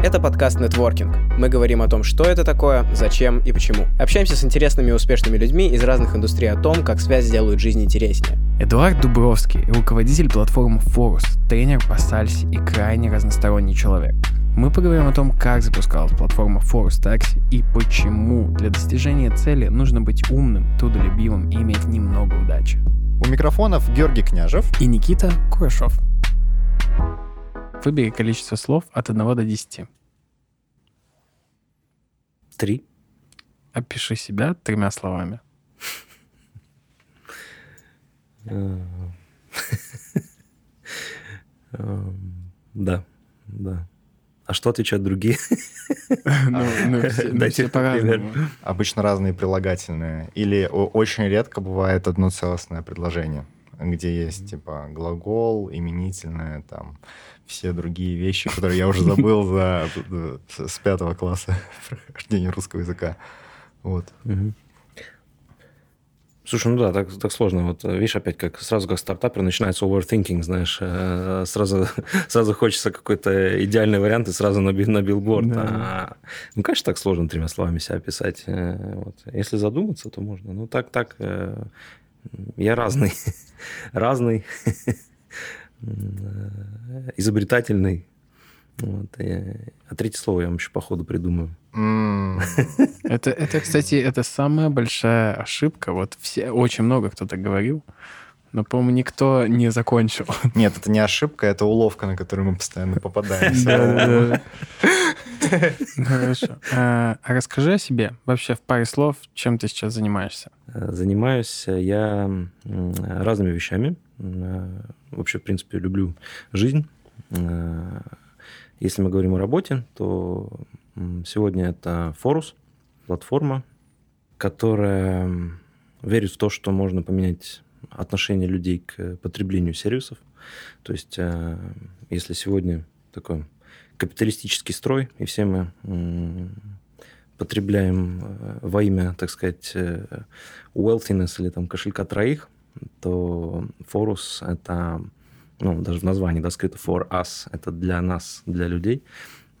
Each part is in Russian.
Это подкаст «Нетворкинг». Мы говорим о том, что это такое, зачем и почему. Общаемся с интересными и успешными людьми из разных индустрий о том, как связь делают жизнь интереснее. Эдуард Дубровский, руководитель платформы Forus, тренер по сальсе и крайне разносторонний человек. Мы поговорим о том, как запускалась платформа Forus Taxi и почему для достижения цели нужно быть умным, трудолюбивым и иметь немного удачи. У микрофонов Георгий Княжев и Никита Курашов. Выбери количество слов от 1 до 10. Три. Опиши себя тремя словами. Да, да. А что отвечают другие? Ну, ну, ну все по-разному. Обычно разные прилагательные. Или очень редко бывает одно целостное предложение, где есть типа глагол, именительное, там все другие вещи, которые я уже забыл за, с пятого класса прохождения русского языка. Вот. Слушай, ну да, так, так сложно. Вот видишь, опять как сразу как стартапер начинается overthinking, знаешь, э, сразу, сразу хочется какой-то идеальный вариант и сразу на, на билборд. Да. А, ну, конечно, так сложно тремя словами себя описать. Э, вот. Если задуматься, то можно. Ну, так, так, э, я разный, разный, изобретательный. Вот, а третье слово я вам еще по ходу придумаю. Это, это, кстати, это самая большая ошибка. Вот все, очень много кто-то говорил, но, по-моему, никто не закончил. Нет, это не ошибка, это уловка, на которую мы постоянно попадаем. Хорошо. А, а расскажи о себе. Вообще в паре слов, чем ты сейчас занимаешься? Занимаюсь я разными вещами. Вообще, в принципе, люблю жизнь. Если мы говорим о работе, то сегодня это Форус, платформа, которая верит в то, что можно поменять отношение людей к потреблению сервисов. То есть, э, если сегодня такой капиталистический строй, и все мы потребляем э, во имя, так сказать, э, wealthiness или там кошелька троих, то Форус — это, ну, даже в названии, да, скрыто for us, это для нас, для людей.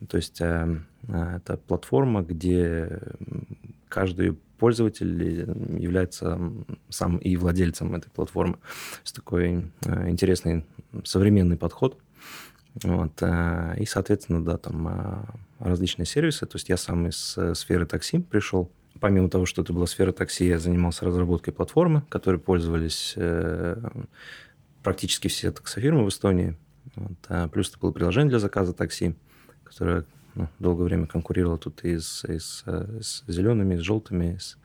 То есть э, это платформа, где каждый пользователь является сам и владельцем этой платформы. Это такой интересный современный подход. Вот. И, соответственно, да, там различные сервисы. То есть я сам из сферы такси пришел. Помимо того, что это была сфера такси, я занимался разработкой платформы, которой пользовались э, практически все таксофирмы в Эстонии. Вот. Плюс это было приложение для заказа такси, которое ну, долгое время конкурировало тут и с, и с, э, с зелеными, и с желтыми, и с,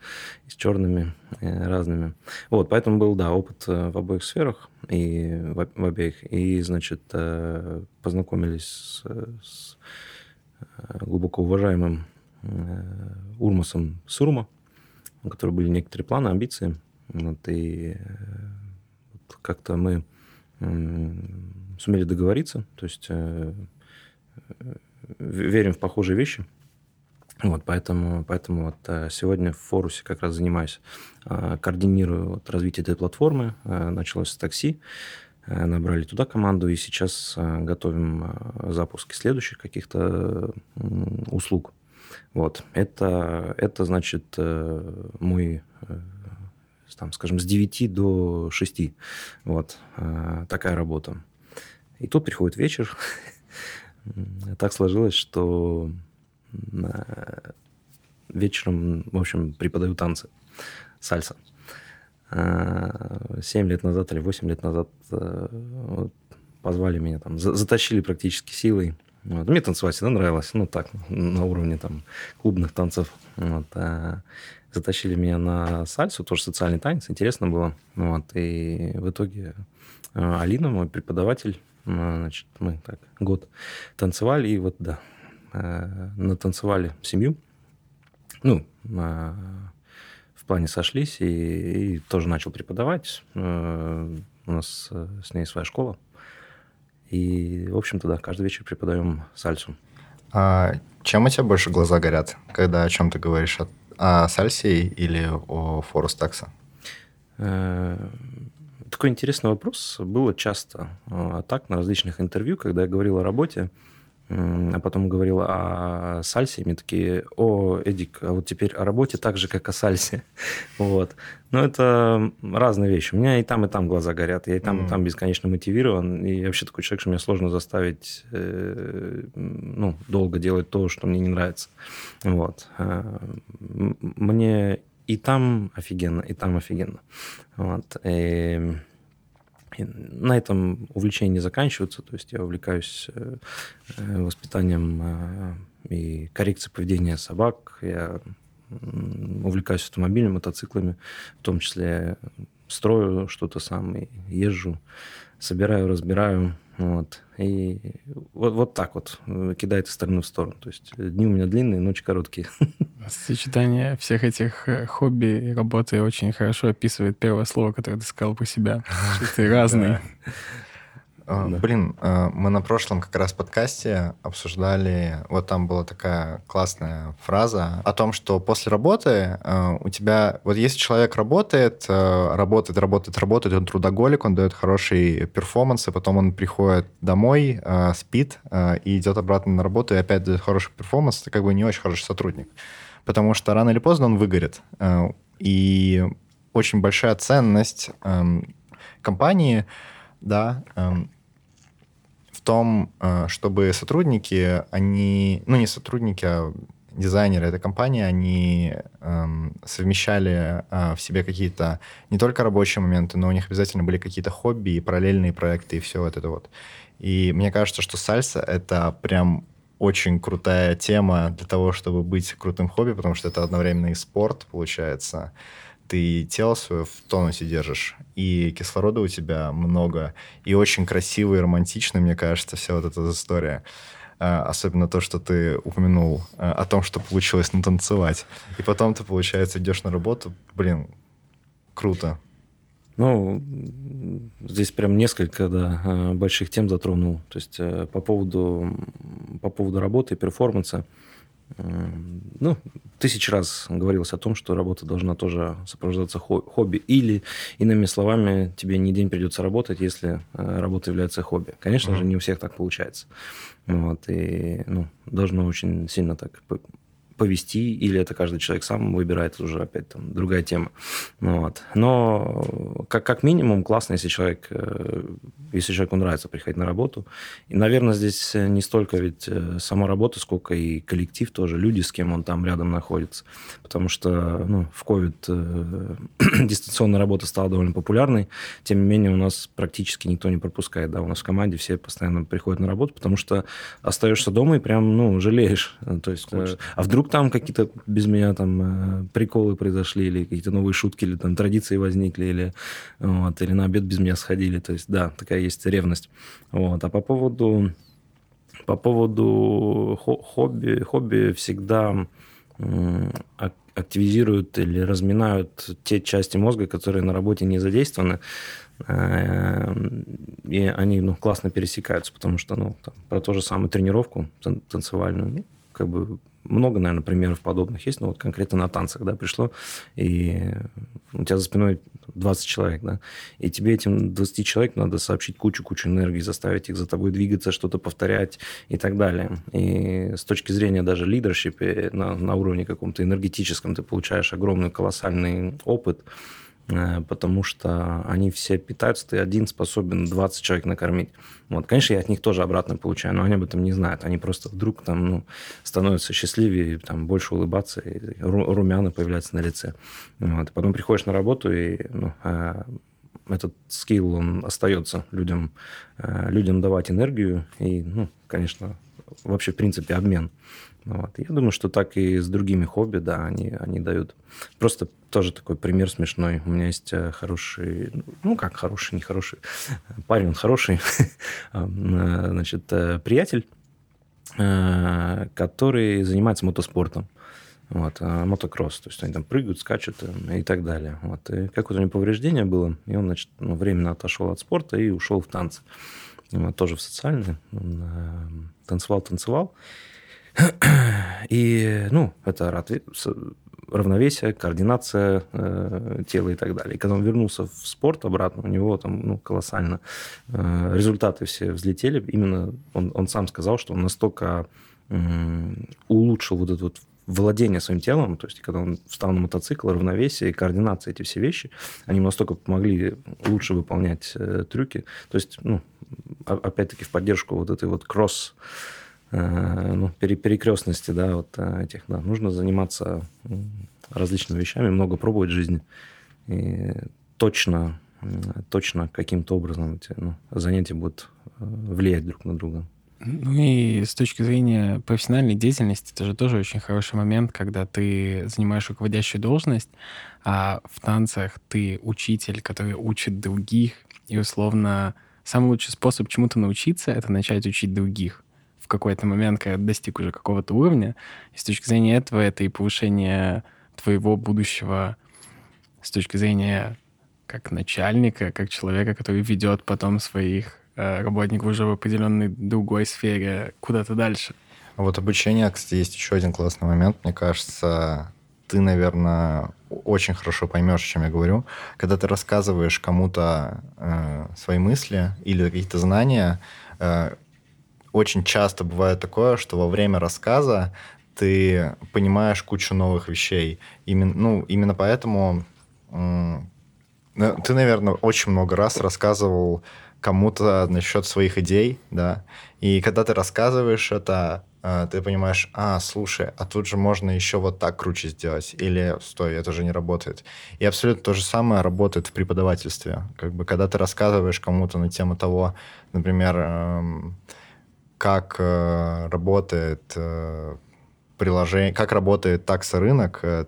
и с черными, и э, разными. Вот, поэтому был, да, опыт в обоих сферах, и в, в обеих. И, значит, познакомились с, с глубоко уважаемым Э, Урмасом Сурма, у которого были некоторые планы, амбиции. Вот, и э, вот как-то мы сумели договориться, то есть э, верим в похожие вещи. Вот, поэтому, поэтому вот сегодня в Форусе как раз занимаюсь, координирую вот развитие этой платформы. Началось с такси, набрали туда команду, и сейчас готовим запуск следующих каких-то услуг. Вот. Это, это значит, э, мой э, там, скажем, с 9 до 6. Вот э, такая работа. И тут приходит вечер. так сложилось, что вечером, в общем, преподаю танцы, сальса. Семь лет назад или восемь лет назад позвали меня там, затащили практически силой вот. Мне танцевать всегда нравилось, ну так, на уровне там клубных танцев. Вот. Затащили меня на сальсу, тоже социальный танец, интересно было. Вот. И в итоге Алина, мой преподаватель, значит, мы так год танцевали, и вот, да, а, натанцевали семью. Ну, в плане сошлись, и, и тоже начал преподавать. У нас с ней своя школа. И, в общем-то, да, каждый вечер преподаем сальсу. А чем у тебя больше глаза горят, когда о чем ты говоришь? О, о сальсе или о форус такса? Э, такой интересный вопрос. Было часто а так на различных интервью, когда я говорил о работе, а потом говорил о сальсе, и мне такие, о, Эдик, а вот теперь о работе так же, как о сальсе. Вот. Но это разные вещи. У меня и там, и там глаза горят. Я и там, mm-hmm. и там бесконечно мотивирован. И вообще такой человек, что мне сложно заставить э, ну, долго делать то, что мне не нравится. Вот. Э, мне и там офигенно, и там офигенно. Вот. И и на этом увлечения не заканчиваются. То есть я увлекаюсь э, э, воспитанием э, и коррекцией поведения собак. Я увлекаюсь автомобилями, мотоциклами, в том числе строю что-то сам и езжу, собираю, разбираю. Вот. И вот, вот так вот э, кидает из стороны в сторону. То есть дни у меня длинные, ночи короткие. Сочетание всех этих э, хобби и работы очень хорошо описывает первое слово, которое ты сказал про себя. Что ты разный. А, да. Блин, а, мы на прошлом как раз подкасте обсуждали, вот там была такая классная фраза о том, что после работы а, у тебя, вот если человек работает, работает, работает, работает, он трудоголик, он дает хороший performance, и потом он приходит домой, спит и идет обратно на работу и опять дает хороший performance, это как бы не очень хороший сотрудник. Потому что рано или поздно он выгорит. И очень большая ценность компании да, том, э, чтобы сотрудники, они, ну не сотрудники, а дизайнеры этой компании, они эм, совмещали э, в себе какие-то не только рабочие моменты, но у них обязательно были какие-то хобби и параллельные проекты и все вот это вот. И мне кажется, что сальса — это прям очень крутая тема для того, чтобы быть крутым хобби, потому что это одновременно и спорт, получается, ты тело свое в тонусе держишь, и кислорода у тебя много, и очень красиво и романтично, мне кажется, вся вот эта история. А, особенно то, что ты упомянул а, о том, что получилось натанцевать. И потом ты, получается, идешь на работу. Блин, круто. Ну, здесь прям несколько да, а, больших тем затронул. То есть э, по поводу, по поводу работы и перформанса ну, тысяч раз говорилось о том, что работа должна тоже сопровождаться хобби. Или, иными словами, тебе не день придется работать, если э, работа является хобби. Конечно mm-hmm. же, не у всех так получается. Вот, и ну, должно очень сильно так повести, или это каждый человек сам выбирает, уже опять там другая тема. Ну, вот. Но как, как минимум классно, если человек, э, если человеку нравится приходить на работу. И, наверное, здесь не столько ведь э, сама работа, сколько и коллектив тоже, люди, с кем он там рядом находится. Потому что ну, в COVID э, дистанционная работа стала довольно популярной. Тем не менее, у нас практически никто не пропускает. Да? У нас в команде все постоянно приходят на работу, потому что остаешься дома и прям ну, жалеешь. То есть, а вдруг вдруг там какие-то без меня там э, приколы произошли, или какие-то новые шутки, или там традиции возникли, или, вот, или на обед без меня сходили. То есть, да, такая есть ревность. Вот. А по поводу, по поводу хобби, хобби всегда активизируют или разминают те части мозга, которые на работе не задействованы, э, и они ну, классно пересекаются, потому что ну, там, про ту же самую тренировку танцевальную, ну, как бы много, наверное, примеров подобных есть, но вот конкретно на танцах, да, пришло, и у тебя за спиной 20 человек, да, и тебе этим 20 человек надо сообщить кучу-кучу энергии, заставить их за тобой двигаться, что-то повторять и так далее. И с точки зрения даже лидершипа на, на уровне каком-то энергетическом ты получаешь огромный колоссальный опыт, Э, потому что они все питаются, ты один способен 20 человек накормить. Вот, конечно, я от них тоже обратно получаю, но они об этом не знают. Они просто вдруг там, ну, становятся счастливее, там, больше улыбаться, и румяна появляются на лице. Вот. Потом приходишь на работу, и ну, э, этот скилл, он остается людям, э, людям давать энергию, и, ну, конечно, вообще, в принципе, обмен. Вот. Я думаю, что так и с другими хобби, да, они, они дают. Просто тоже такой пример смешной. У меня есть э, хороший, ну как хороший, нехороший, парень он хороший, э, значит, э, приятель, который занимается мотоспортом. Вот, мотокросс, то есть они там прыгают, скачут и так далее. Вот. И какое-то у него повреждение было, и он, значит, ну, временно отошел от спорта и ушел в танцы. Вот, тоже в социальные. Он танцевал, танцевал. И, ну, это равновесие, координация э, тела и так далее. И когда он вернулся в спорт обратно, у него там ну, колоссально э, результаты все взлетели. Именно он, он сам сказал, что он настолько э, улучшил вот это вот владение своим телом, то есть когда он встал на мотоцикл, равновесие, координация, эти все вещи, они настолько помогли лучше выполнять э, трюки. То есть, ну, опять-таки в поддержку вот этой вот кросс ну, перекрестности, да, вот э, этих, да, нужно заниматься различными вещами, много пробовать в жизни. И точно, точно каким-то образом эти ну, занятия будут э, влиять друг на друга. Ну и с точки зрения профессиональной деятельности, это же тоже очень хороший момент, когда ты занимаешь руководящую должность, а в танцах ты учитель, который учит других, и условно самый лучший способ чему-то научиться — это начать учить других какой-то момент, когда достиг уже какого-то уровня. И с точки зрения этого это и повышение твоего будущего с точки зрения как начальника, как человека, который ведет потом своих э, работников уже в определенной другой сфере куда-то дальше. Вот обучение, кстати, есть еще один классный момент. Мне кажется, ты, наверное, очень хорошо поймешь, о чем я говорю. Когда ты рассказываешь кому-то э, свои мысли или какие-то знания, э, очень часто бывает такое, что во время рассказа ты понимаешь кучу новых вещей. Именно, ну, именно поэтому ты, наверное, очень много раз рассказывал кому-то насчет своих идей, да, и когда ты рассказываешь это, э, ты понимаешь, а, слушай, а тут же можно еще вот так круче сделать, или, стой, это же не работает. И абсолютно то же самое работает в преподавательстве. Как бы, когда ты рассказываешь кому-то на тему того, например, эм, как э, работает э, приложение, как работает таксорынок, э,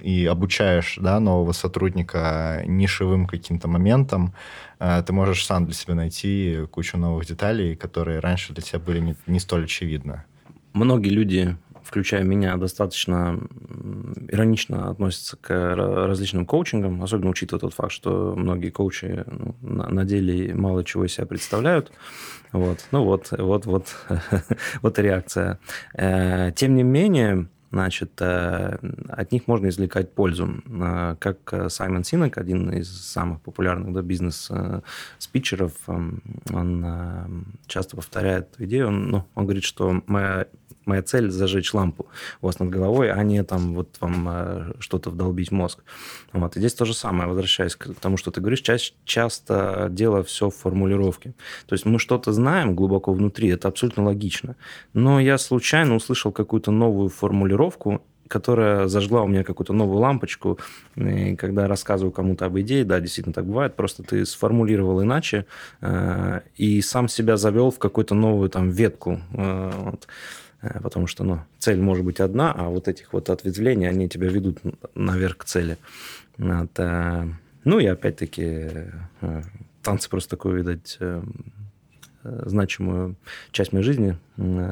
и обучаешь да, нового сотрудника нишевым каким-то моментам, э, ты можешь сам для себя найти кучу новых деталей, которые раньше для тебя были не, не столь очевидны. Многие люди включая меня, достаточно иронично относятся к различным коучингам, особенно учитывая тот факт, что многие коучи ну, на, деле мало чего из себя представляют. Вот, ну вот, вот, вот, вот реакция. Э, тем не менее, значит, э, от них можно извлекать пользу. Э, как Саймон Синек, один из самых популярных да, бизнес-спичеров, он часто повторяет эту идею. Он, ну, он говорит, что моя моя цель зажечь лампу у вас над головой, а не там вот вам э, что-то вдолбить в мозг. Вот. И здесь то же самое, возвращаясь к тому, что ты говоришь, ча- часто дело все в формулировке. То есть мы что-то знаем глубоко внутри, это абсолютно логично. Но я случайно услышал какую-то новую формулировку, которая зажгла у меня какую-то новую лампочку. И когда рассказываю кому-то об идее, да, действительно так бывает, просто ты сформулировал иначе э, и сам себя завел в какую-то новую там ветку. Э, вот. Э, потому что ну, цель может быть одна, а вот этих вот ответвлений, они тебя ведут наверх к цели. Вот, э, ну и опять-таки э, танцы просто такую, видать, значимую часть моей жизни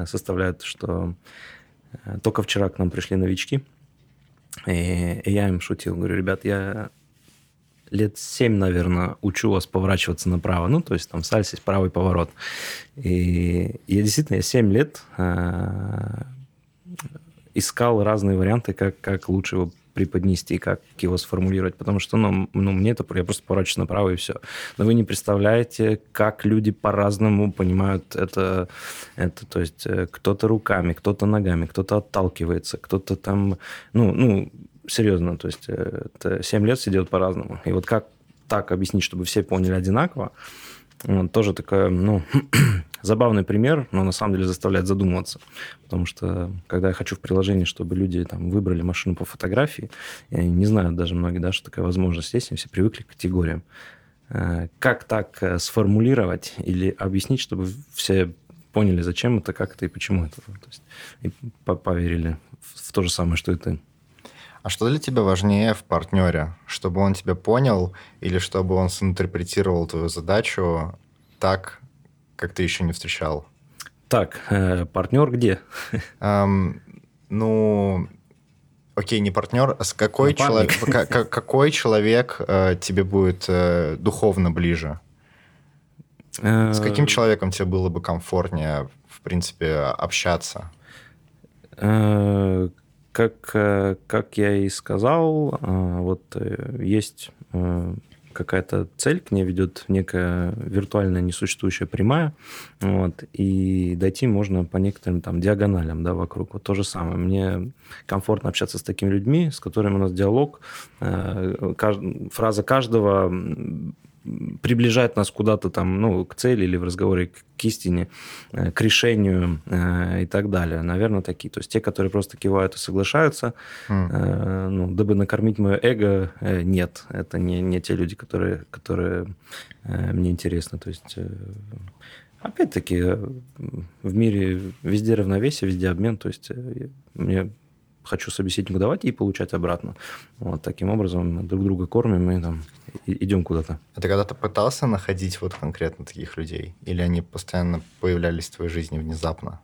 составляют, что только вчера к нам пришли новички, и я им шутил, говорю, ребят, я лет 7, наверное, учу вас поворачиваться направо. Ну, то есть там есть правый поворот. И я действительно, я 7 лет э, искал разные варианты, как, как лучше его преподнести, как его сформулировать, потому что, ну, ну, мне это, я просто поворачиваюсь направо и все. Но вы не представляете, как люди по-разному понимают это, это, то есть э, кто-то руками, кто-то ногами, кто-то отталкивается, кто-то там, ну, ну, серьезно, то есть э, это 7 лет делают по-разному. И вот как так объяснить, чтобы все поняли одинаково, вот, тоже такой, ну, забавный пример, но на самом деле заставляет задумываться. Потому что, когда я хочу в приложении, чтобы люди там выбрали машину по фотографии, я не знаю даже многие, да, что такая возможность есть, они все привыкли к категориям. Э, как так э, сформулировать или объяснить, чтобы все поняли, зачем это, как это и почему это. То есть, и поверили в то же самое, что и ты. А что для тебя важнее в партнере? Чтобы он тебя понял или чтобы он синтерпретировал твою задачу так, как ты еще не встречал? Так, э, партнер где? Эм, ну, окей, не партнер, а с какой, человек, какой человек э, тебе будет э, духовно ближе? С каким э, человеком тебе было бы комфортнее, в принципе, общаться? Э, как, как я и сказал, вот есть какая-то цель, к ней ведет некая виртуальная несуществующая прямая, вот, и дойти можно по некоторым там диагоналям, да, вокруг. Вот то же самое. Мне комфортно общаться с такими людьми, с которыми у нас диалог. Э, фраза каждого приближает нас куда-то там, ну, к цели или в разговоре к истине, э, к решению э, и так далее. Наверное, такие. То есть те, которые просто кивают и соглашаются, mm. ну, дабы накормить мое эго, нет. Это не, не те люди, которые, которые мне интересны. То есть опять-таки, в мире везде равновесие, везде обмен. То есть мне хочу собеседнику давать и получать обратно. Вот таким образом мы друг друга кормим и там идем куда-то. А ты когда-то пытался находить вот конкретно таких людей? Или они постоянно появлялись в твоей жизни внезапно?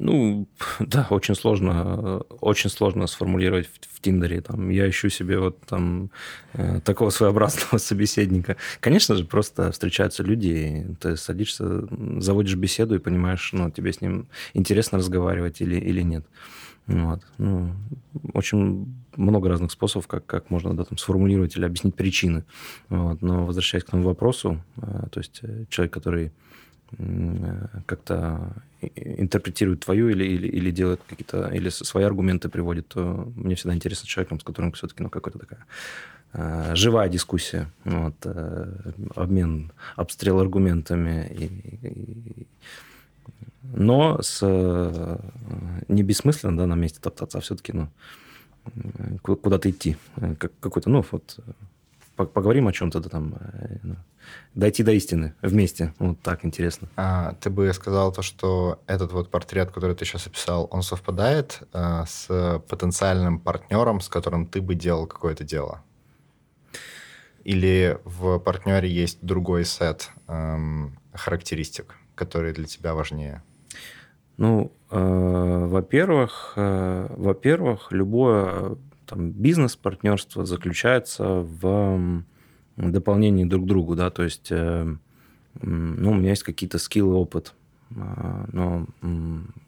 Ну, да, очень сложно, очень сложно сформулировать в, в Тиндере. Там, я ищу себе вот там э, такого своеобразного собеседника. Конечно же, просто встречаются люди, ты садишься, заводишь беседу и понимаешь, ну, тебе с ним интересно разговаривать или, или нет. Вот. Ну, очень много разных способов, как, как можно да, там, сформулировать или объяснить причины. Вот. Но возвращаясь к тому вопросу, э, то есть э, человек, который э, как-то интерпретирует твою или, или, или делает какие-то, или свои аргументы приводит, то мне всегда интересно человеком, с которым все-таки ну, какая-то такая живая дискуссия, вот, обмен, обстрел аргументами и, и но с, э, не бессмысленно да, на месте топтаться, а все-таки ну, куда-то идти. Э, как, какой-то, ну, вот, поговорим о чем-то да, там, э, ну, дойти до истины вместе. Вот так интересно. А, ты бы сказал то, что этот вот портрет, который ты сейчас описал, он совпадает а, с потенциальным партнером, с которым ты бы делал какое-то дело? Или в партнере есть другой сет эм, характеристик, которые для тебя важнее? Ну, э, во-первых, э, во-первых, любое там, бизнес-партнерство заключается в дополнении друг к другу, да, то есть, э, ну, у меня есть какие-то скиллы, опыт, а, но,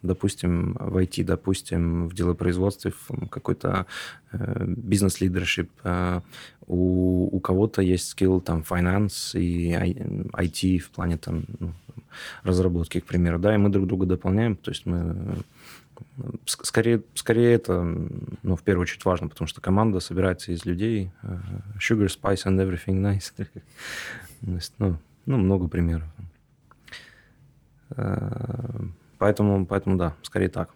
допустим, в IT, допустим, в делопроизводстве, в какой-то э, бизнес-лидершип, э, у, у кого-то есть скилл там finance и IT в плане там ну, разработки, к примеру, да, и мы друг друга дополняем, то есть мы скорее, скорее это, ну, в первую очередь важно, потому что команда собирается из людей, э, sugar, spice and everything nice, ну, ну, много примеров. Э, поэтому, поэтому да, скорее так.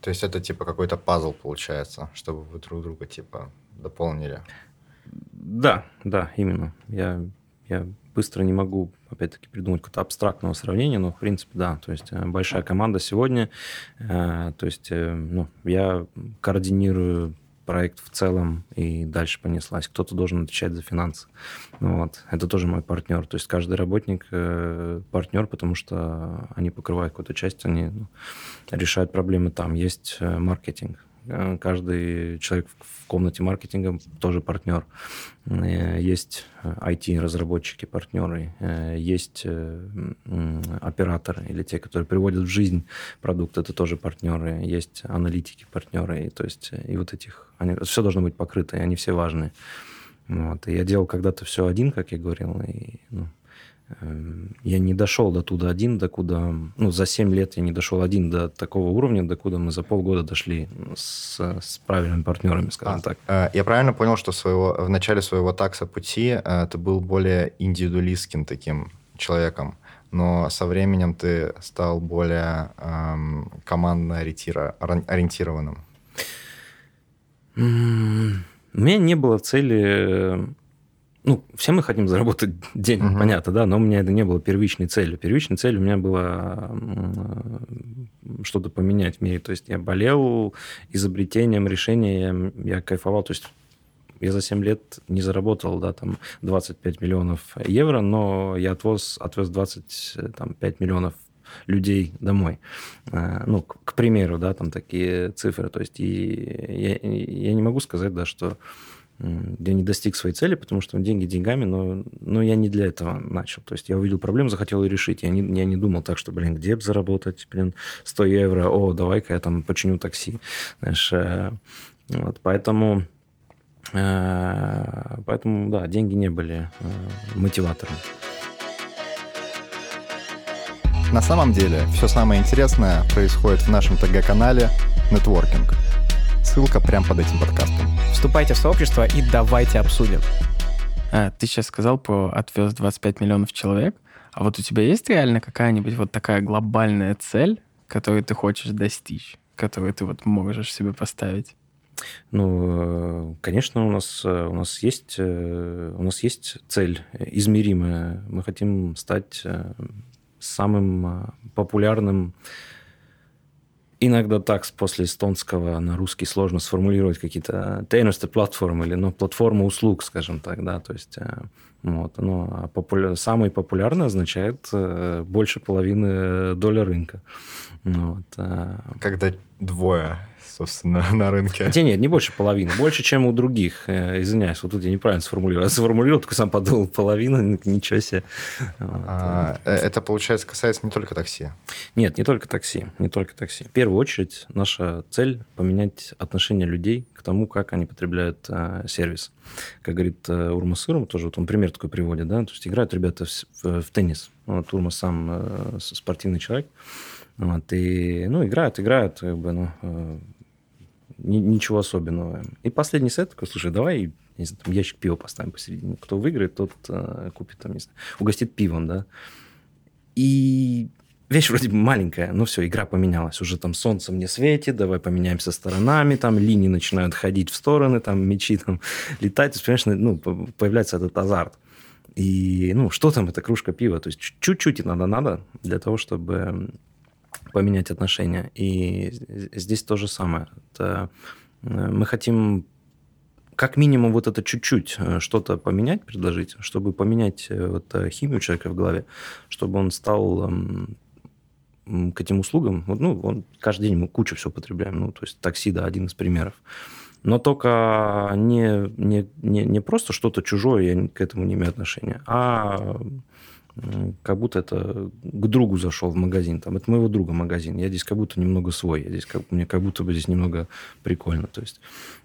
То есть это типа какой-то пазл получается, чтобы вы друг друга типа дополнили? Да, да, именно. Я, я быстро не могу, опять-таки, придумать какое-то абстрактного сравнения, но, в принципе, да. То есть э, большая команда сегодня, э, то есть, ну, я координирую проект в целом и дальше понеслась. Кто-то должен отвечать за финансы. Вот. Это тоже мой партнер. То есть каждый работник э, партнер, потому что они покрывают какую-то часть, они ну, решают проблемы там. Есть э, маркетинг. Э, каждый человек в комнате маркетинга тоже партнер. Э, есть IT-разработчики, партнеры, э, есть операторы или те, которые приводят в жизнь продукт, это тоже партнеры, есть аналитики, партнеры, и, то есть и вот этих, они, все должно быть покрыто, и они все важны. Вот. И я делал когда-то все один, как я говорил, и ну, я не дошел до туда один, до куда... Ну, за 7 лет я не дошел один до такого уровня, до куда мы за полгода дошли с, с правильными партнерами, скажем а, так. Э, я правильно понял, что своего, в начале своего такса пути э, ты был более индивидуалистским таким человеком, но со временем ты стал более эм, командно ориентированным? У меня не было цели ну, все мы хотим заработать денег, угу. понятно, да, но у меня это не было первичной целью. Первичной целью у меня было что-то поменять в мире. То есть я болел изобретением решения, я, кайфовал. То есть я за 7 лет не заработал, да, там 25 миллионов евро, но я отвез, отвез 25 миллионов людей домой. А, ну, к, к примеру, да, там такие цифры. То есть и я, я не могу сказать, да, что я не достиг своей цели, потому что деньги деньгами, но, но я не для этого начал. То есть я увидел проблему, захотел ее решить. Я не, я не думал так, что, блин, где бы заработать, блин, 100 евро, о, давай-ка я там починю такси. Знаешь, э, вот, поэтому, э, поэтому, да, деньги не были э, мотиватором. На самом деле, все самое интересное происходит в нашем ТГ-канале «Нетворкинг». Ссылка прямо под этим подкастом. Вступайте в сообщество и давайте обсудим. А, ты сейчас сказал про отвез 25 миллионов человек. А вот у тебя есть реально какая-нибудь вот такая глобальная цель, которую ты хочешь достичь, которую ты вот можешь себе поставить? Ну, э, конечно, у нас, э, у нас, есть, э, у нас есть цель измеримая. Мы хотим стать самым популярным Иногда так после эстонского на русский сложно сформулировать какие-то тенности платформы или ну, платформа услуг, скажем так, да, то есть э, вот, ну, а популя... самый популярный означает э, больше половины доля рынка. Вот. А Когда двое собственно, на рынке. Хотя нет, не больше половины. Больше, чем у других. Э, извиняюсь, вот тут я неправильно сформулировал. Я сформулировал, только сам подумал, половина, ничего себе. А, э, это, получается, касается не только такси? Нет, не только такси. Не только такси. В первую очередь, наша цель – поменять отношение людей к тому, как они потребляют а, сервис. Как говорит а, Урма Сыром, тоже вот он пример такой приводит, да, то есть играют ребята в, в, в теннис. Вот Урма сам а, спортивный человек. Вот, и, ну, играют, играют, как бы, ну, ничего особенного. И последний сет такой, слушай, давай не знаю, там ящик пива поставим посередине. Кто выиграет, тот э, купит там, не знаю, угостит пивом, да. И вещь вроде бы маленькая, но все, игра поменялась. Уже там солнце мне светит, давай поменяемся сторонами, там линии начинают ходить в стороны, там мячи там летать. То есть, понимаешь, ну, появляется этот азарт. И, ну, что там, эта кружка пива? То есть чуть-чуть надо надо для того, чтобы поменять отношения. И здесь то же самое. Это э, мы хотим как минимум вот это чуть-чуть э, что-то поменять, предложить, чтобы поменять э, вот химию человека в голове, чтобы он стал эм, к этим услугам, вот, ну, он, каждый день мы кучу всего потребляем, ну, то есть такси, да, один из примеров. Но только не, не, не, не просто что-то чужое, я к этому не имею отношения, а как будто это к другу зашел в магазин. Там, это моего друга магазин. Я здесь как будто немного свой. Я здесь как, мне как будто бы здесь немного прикольно. То есть,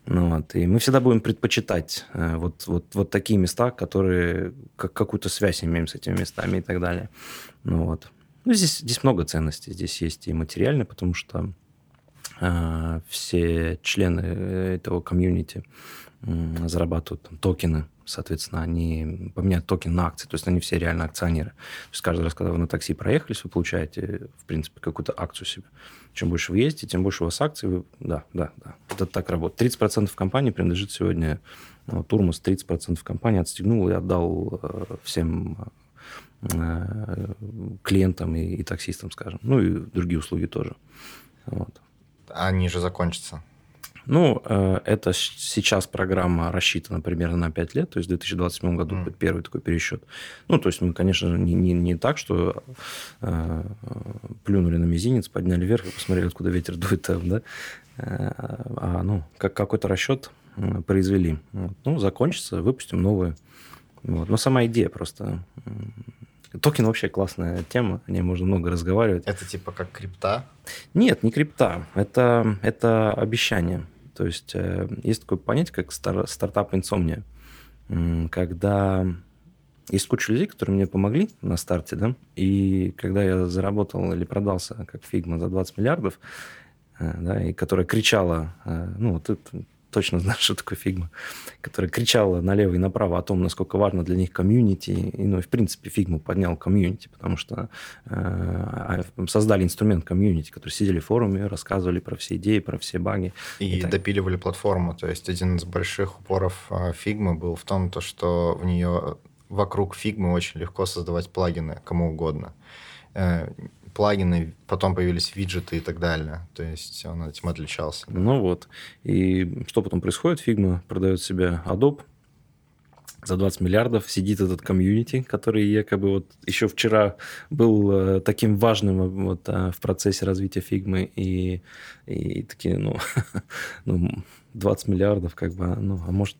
ну, вот. И мы всегда будем предпочитать э, вот, вот, вот такие места, которые как, какую-то связь имеем с этими местами и так далее. Ну, вот. Ну, здесь, здесь много ценностей. Здесь есть и материальные, потому что э, все члены этого комьюнити э, зарабатывают там, токены соответственно, они поменяют токен на акции, то есть они все реально акционеры. То есть каждый раз, когда вы на такси проехались, вы получаете, в принципе, какую-то акцию себе. Чем больше вы ездите, тем больше у вас акций. Вы... Да, да, да. Это так работает. 30% компании принадлежит сегодня ну, Турмус, 30% компании отстегнул и отдал э, всем э, клиентам и, и таксистам, скажем. Ну и другие услуги тоже. Вот. Они же закончатся. Ну, э, это сейчас программа рассчитана примерно на 5 лет, то есть в 2027 году будет первый такой пересчет. Ну, то есть мы, конечно, не, не, не так, что э, плюнули на мизинец, подняли вверх и посмотрели, откуда ветер дует там, да, э, а, ну, как какой-то расчет произвели. Вот. Ну, закончится, выпустим новые. Вот. Но сама идея просто Токен вообще классная тема, о ней можно много разговаривать. Это типа как крипта? Нет, не крипта. Это, это обещание. То есть э, есть такое понятие, как стар, стартап-инсомния, когда есть куча людей, которые мне помогли на старте, да, и когда я заработал или продался как Figma за 20 миллиардов, э, да, и которая кричала, э, ну, вот это точно знаю, что такое Figma, которая кричала налево и направо о том, насколько важно для них комьюнити. И, ну, и в принципе, Figma поднял комьюнити, потому что э, создали инструмент комьюнити, которые сидели в форуме, рассказывали про все идеи, про все баги. И, и допиливали платформу. То есть один из больших упоров а, фигмы был в том, то, что в нее вокруг фигмы очень легко создавать плагины кому угодно э, плагины, потом появились виджеты и так далее. То есть он этим отличался. Ну вот. И что потом происходит? Figma продает себе Adobe за 20 миллиардов сидит этот комьюнити, который якобы вот еще вчера был э, таким важным э, вот, э, в процессе развития фигмы, и, и такие, ну, ну, 20 миллиардов, как бы, ну, а может,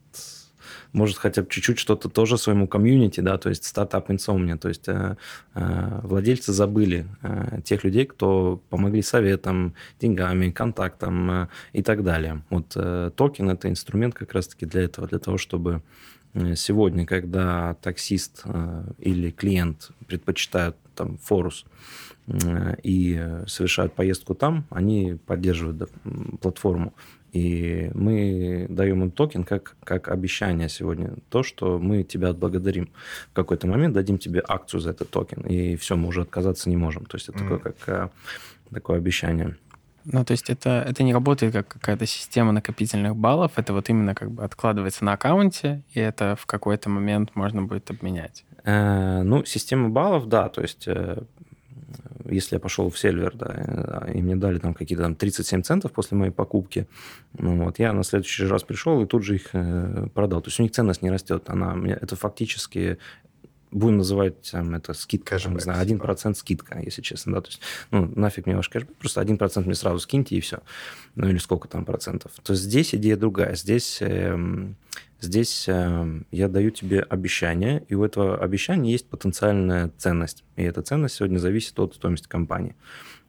может хотя бы чуть-чуть что-то тоже своему комьюнити, да, то есть стартап Insomnia, то есть э, э, владельцы забыли э, тех людей, кто помогли советом, деньгами, контактом э, и так далее. Вот э, токен это инструмент как раз-таки для этого, для того, чтобы э, сегодня, когда таксист э, или клиент предпочитают там Forus, и совершают поездку там, они поддерживают платформу. И мы даем им токен как, как обещание сегодня. То, что мы тебя отблагодарим. В какой-то момент дадим тебе акцию за этот токен. И все, мы уже отказаться не можем. То есть это мм. такое, как э, такое обещание. Ну, то есть это, это не работает как какая-то система накопительных баллов, это вот именно как бы откладывается на аккаунте, и это в какой-то момент можно будет обменять. Э, ну, система баллов, да, то есть э, если я пошел в Сельвер, да, и мне дали там какие-то там 37 центов после моей покупки, ну, вот, я на следующий раз пришел и тут же их э, продал. То есть у них ценность не растет, она, это фактически будем называть там, это скидка, там, не знаю, 1% типа. скидка, если честно, да, то есть, ну, нафиг мне ваш кэшбэк, просто 1% мне сразу скиньте и все, ну, или сколько там процентов. То есть здесь идея другая, здесь, э, здесь э, я даю тебе обещание, и у этого обещания есть потенциальная ценность, и эта ценность сегодня зависит от стоимости компании.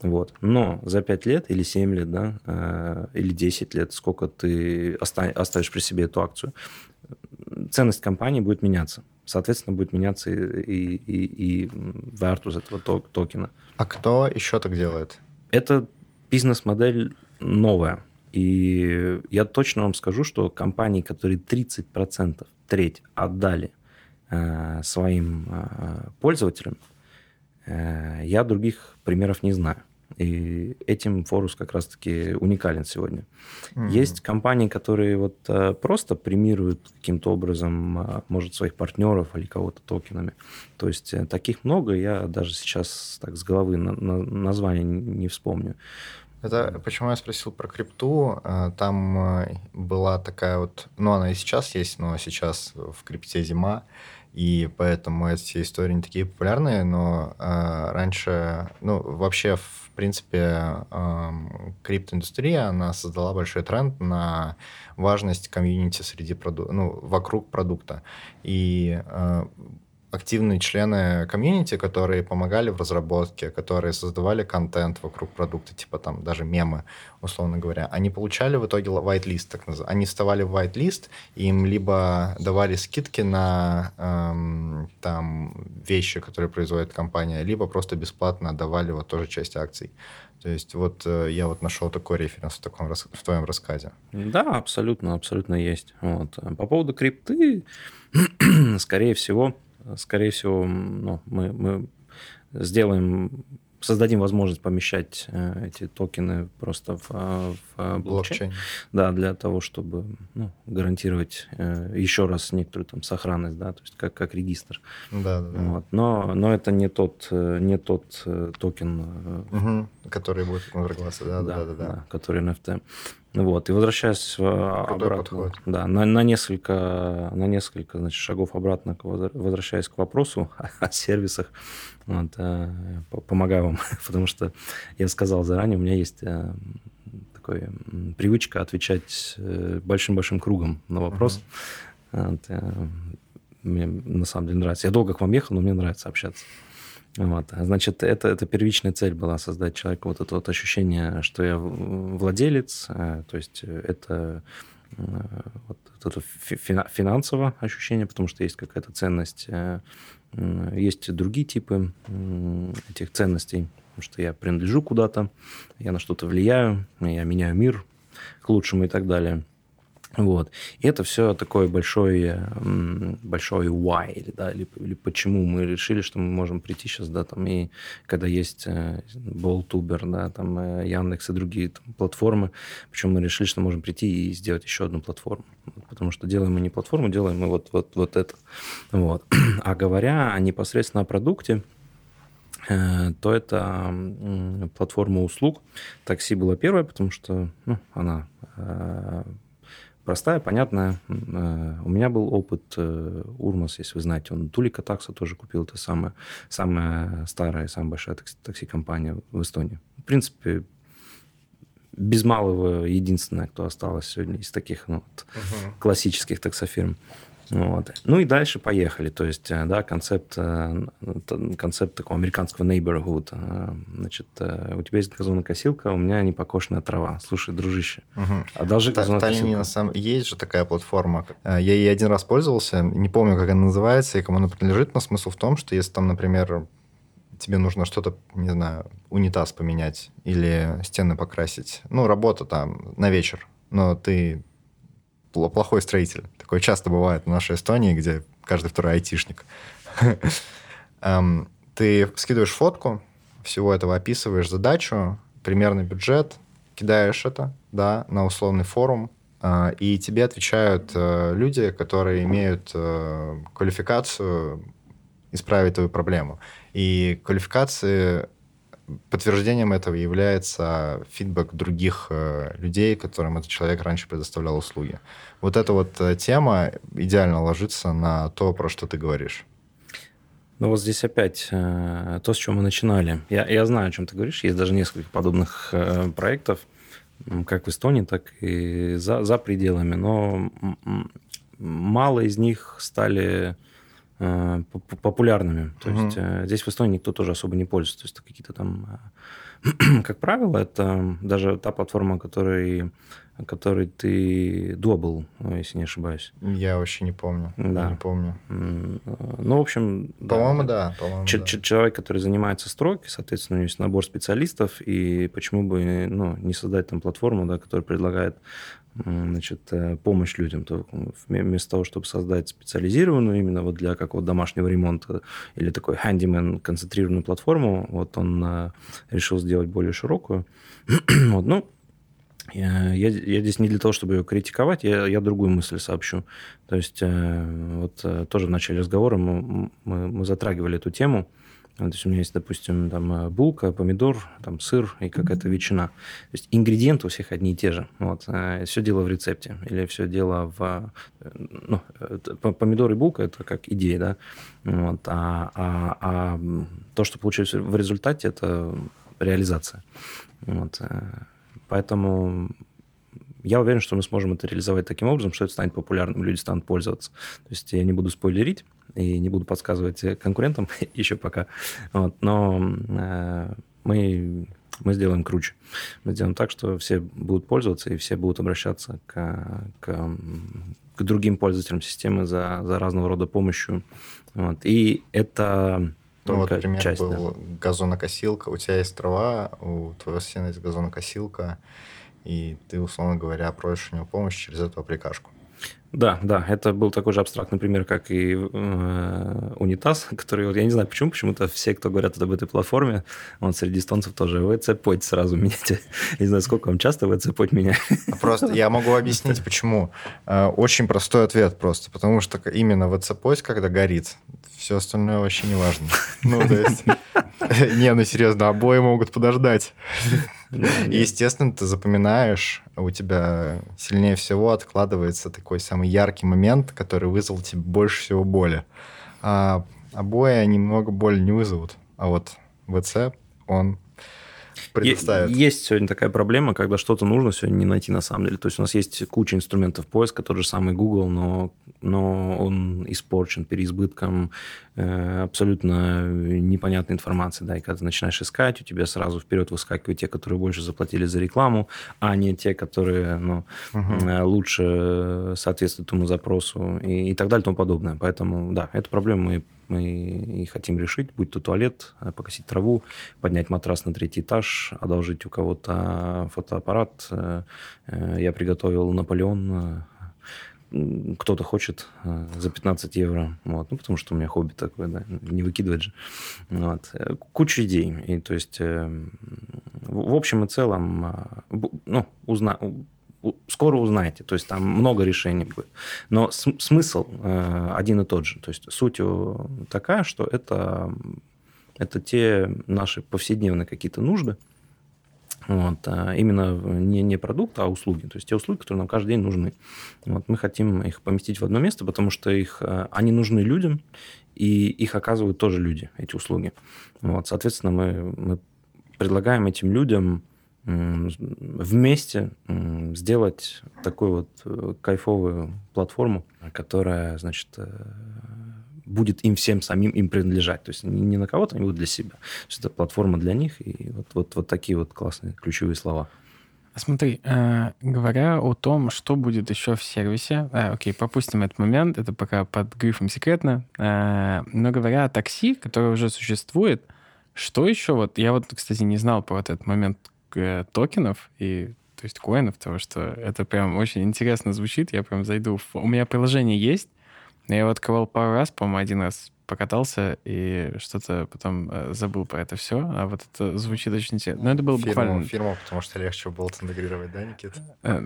Вот. Но за 5 лет или 7 лет, да, э, или 10 лет, сколько ты оставишь при себе эту акцию, ценность компании будет меняться соответственно, будет меняться и, и, и вартус этого токена. А кто еще так делает? Это бизнес-модель новая. И я точно вам скажу, что компании, которые 30%, треть отдали э, своим э, пользователям, э, я других примеров не знаю. И этим Форус как раз-таки уникален сегодня. Mm-hmm. Есть компании, которые вот э, просто премируют каким-то образом, э, может, своих партнеров или кого-то токенами. То есть э, таких много, я даже сейчас так с головы на, на, название не вспомню. Это почему я спросил про крипту. Там была такая вот, ну она и сейчас есть, но сейчас в крипте зима, и поэтому эти истории не такие популярные, но раньше, ну вообще в принципе, криптоиндустрия, она создала большой тренд на важность комьюнити среди проду... ну, вокруг продукта. И а, активные члены комьюнити, которые помогали в разработке, которые создавали контент вокруг продукта, типа там даже мемы, условно говоря, они получали в итоге whitelist, так называемый. Они вставали в whitelist, им либо давали скидки на эм, там вещи, которые производит компания, либо просто бесплатно давали вот тоже часть акций. То есть вот э, я вот нашел такой референс в, таком, в твоем рассказе. Да, абсолютно, абсолютно есть. Вот. По поводу крипты, скорее всего, скорее всего, ну, мы, мы сделаем создадим возможность помещать э, эти токены просто в, э, в э, блокчейн. блокчейн. Да, для того, чтобы ну, гарантировать еще раз некоторую там сохранность, да, то есть как, как регистр. Да, да. Вот. Но, но это не тот, не тот токен. Угу, который будет внутрикласса, да, да, да, да, да. Который NFT. Вот, и возвращаясь Крутой обратно, подход. да, на, на несколько, на несколько значит, шагов обратно, возвращаясь к вопросу о сервисах, вот, э, помогаю вам, потому что я сказал заранее, у меня есть э, такая привычка отвечать э, большим-большим кругом на вопрос. Uh-huh. Вот, мне на самом деле нравится. Я долго к вам ехал, но мне нравится общаться. Вот. Значит, это, это первичная цель была создать человеку вот это вот ощущение, что я владелец, э, то есть это э, вот это финансовое ощущение, потому что есть какая-то ценность, э, есть другие типы этих ценностей, потому что я принадлежу куда-то, я на что-то влияю, я меняю мир к лучшему и так далее. Вот. И это все такое большое, большое why, или, да, или, или почему мы решили, что мы можем прийти сейчас, да, там, и когда есть э, Болтубер, да, там, э, Яндекс и другие там, платформы, почему мы решили, что можем прийти и сделать еще одну платформу. Потому что делаем мы не платформу, делаем мы вот, вот, вот это. Вот. А говоря непосредственно о продукте, э, то это платформа услуг. Такси была первая, потому что ну, она простая, понятная. Э, у меня был опыт э, Урмас, если вы знаете, он Тулика Такса тоже купил, это самая, самая старая, самая большая такси-компания в Эстонии. В принципе, без малого единственная, кто осталась сегодня из таких ну, вот, угу. классических таксофирм. Вот. Ну и дальше поехали. То есть, э, да, концепт, э, концепт такого американского neighborhood. Э, значит, у тебя есть газонокосилка, у меня непокошенная трава. Слушай, дружище, угу. одолжи газонокосилку. на самом... Есть же такая платформа. Я ей один раз пользовался, не помню, как она называется и кому она принадлежит, но смысл в том, что если там, например, тебе нужно что-то, не знаю, унитаз поменять или стены покрасить, ну, работа там на вечер, но ты плохой строитель. Такое часто бывает в нашей Эстонии, где каждый второй айтишник. Эм, ты скидываешь фотку, всего этого описываешь задачу, примерный бюджет, кидаешь это, да, на условный форум, э, и тебе отвечают э, люди, которые имеют э, квалификацию исправить твою проблему. И квалификации подтверждением этого является фидбэк других э, людей, которым этот человек раньше предоставлял услуги. Вот эта вот э, тема идеально ложится на то, про что ты говоришь. Ну вот здесь опять э, то, с чего мы начинали. Я, я знаю, о чем ты говоришь. Есть даже несколько подобных э, проектов, как в Эстонии, так и за, за пределами. Но мало из них стали популярными. То угу. есть э, здесь в Эстонии никто тоже особо не пользуется. То есть какие-то там, э, как правило, это даже та платформа, которой, которой ты Double, если не ошибаюсь. Я вообще не помню. Да. Не помню. Ну, в общем... По-моему, да. да. По-моему, ч- да. Человек, который занимается стройкой, соответственно, у него есть набор специалистов, и почему бы ну, не создать там платформу, да, которая предлагает значит, э, помощь людям. То вместо того, чтобы создать специализированную именно вот для какого-то домашнего ремонта или такой handyman концентрированную платформу, вот он э, решил сделать более широкую. вот, ну, я, я, я здесь не для того, чтобы ее критиковать, я, я другую мысль сообщу. То есть э, вот тоже в начале разговора мы, мы, мы затрагивали эту тему, то есть у меня есть, допустим, там э, булка, помидор, там сыр и какая-то ветчина. То есть ингредиенты у всех одни и те же. Вот. Э, все дело в рецепте. Или все дело в... Э, ну, помидор и булка – это как идея, да? Вот. А, а, а то, что получается в результате, это реализация. Вот. Поэтому я уверен, что мы сможем это реализовать таким образом, что это станет популярным, люди станут пользоваться. То есть я не буду спойлерить, и не буду подсказывать конкурентам еще пока. Вот, но э, мы, мы сделаем круче. Мы сделаем так, что все будут пользоваться, и все будут обращаться к, к, к другим пользователям системы за, за разного рода помощью. Вот. И это только ну, вот, пример часть. был да. газонокосилка. У тебя есть трава, у твоего сына есть газонокосилка, и ты, условно говоря, просишь у него помощь через эту аппликашку. Да, да, это был такой же абстрактный пример, как и э, унитаз, который, я не знаю почему, почему-то все, кто говорят об этой платформе, вот среди эстонцев тоже ВЦ-подь сразу меняйте. Не знаю, сколько вам часто ВЦ-подь меняет. Просто я могу объяснить, почему. Э, очень простой ответ просто, потому что именно ВЦ-подь, когда горит, все остальное вообще не важно. Ну, то есть... Не, ну серьезно, обои могут подождать. естественно, ты запоминаешь, у тебя сильнее всего откладывается такой самый яркий момент, который вызвал тебе больше всего боли. А обои немного боли не вызовут. А вот ВЦ, он предоставит. Есть сегодня такая проблема, когда что-то нужно сегодня не найти на самом деле. То есть у нас есть куча инструментов поиска, тот же самый Google, но, но он испорчен переизбытком э, абсолютно непонятной информации. Да, и когда ты начинаешь искать, у тебя сразу вперед выскакивают те, которые больше заплатили за рекламу, а не те, которые ну, угу. лучше соответствуют этому запросу и, и так далее и тому подобное. Поэтому, да, эту проблему мы мы и хотим решить, будь то туалет, э, покосить траву, поднять матрас на третий этаж, одолжить у кого-то фотоаппарат. Э, э, я приготовил Наполеон, кто-то хочет за 15 евро, вот, ну, потому что у меня хобби такое, да, не выкидывать же. Вот. Куча идей. И, то есть, в общем и целом, ну, узна скоро узнаете. То есть там много решений будет. Но смысл э, один и тот же. То есть суть такая, что это, это те наши повседневные какие-то нужды, вот, а именно не, не продукт, а услуги. То есть те услуги, которые нам каждый день нужны. Вот, мы хотим их поместить в одно место, потому что их, э, они нужны людям, и их оказывают тоже люди, эти услуги. Вот, соответственно, мы, мы предлагаем этим людям вместе сделать такую вот э, кайфовую платформу, которая, значит, э, будет им всем самим им принадлежать. То есть не на кого-то, они будут для себя. То есть это платформа для них, и вот, вот, вот такие вот классные ключевые слова. Смотри, э, говоря о том, что будет еще в сервисе, э, окей, пропустим этот момент, это пока под грифом секретно, но говоря о такси, которое уже существует, что еще вот, я вот, кстати, не знал про вот этот момент токенов и то есть коинов, того, что это прям очень интересно звучит, я прям зайду, в... у меня приложение есть, я его открывал пару раз, по-моему, один раз покатался и что-то потом э, забыл про это все. А вот это звучит очень интересно. Но это было фирма, буквально... Фирма, потому что легче было интегрировать, да, Никита? Э,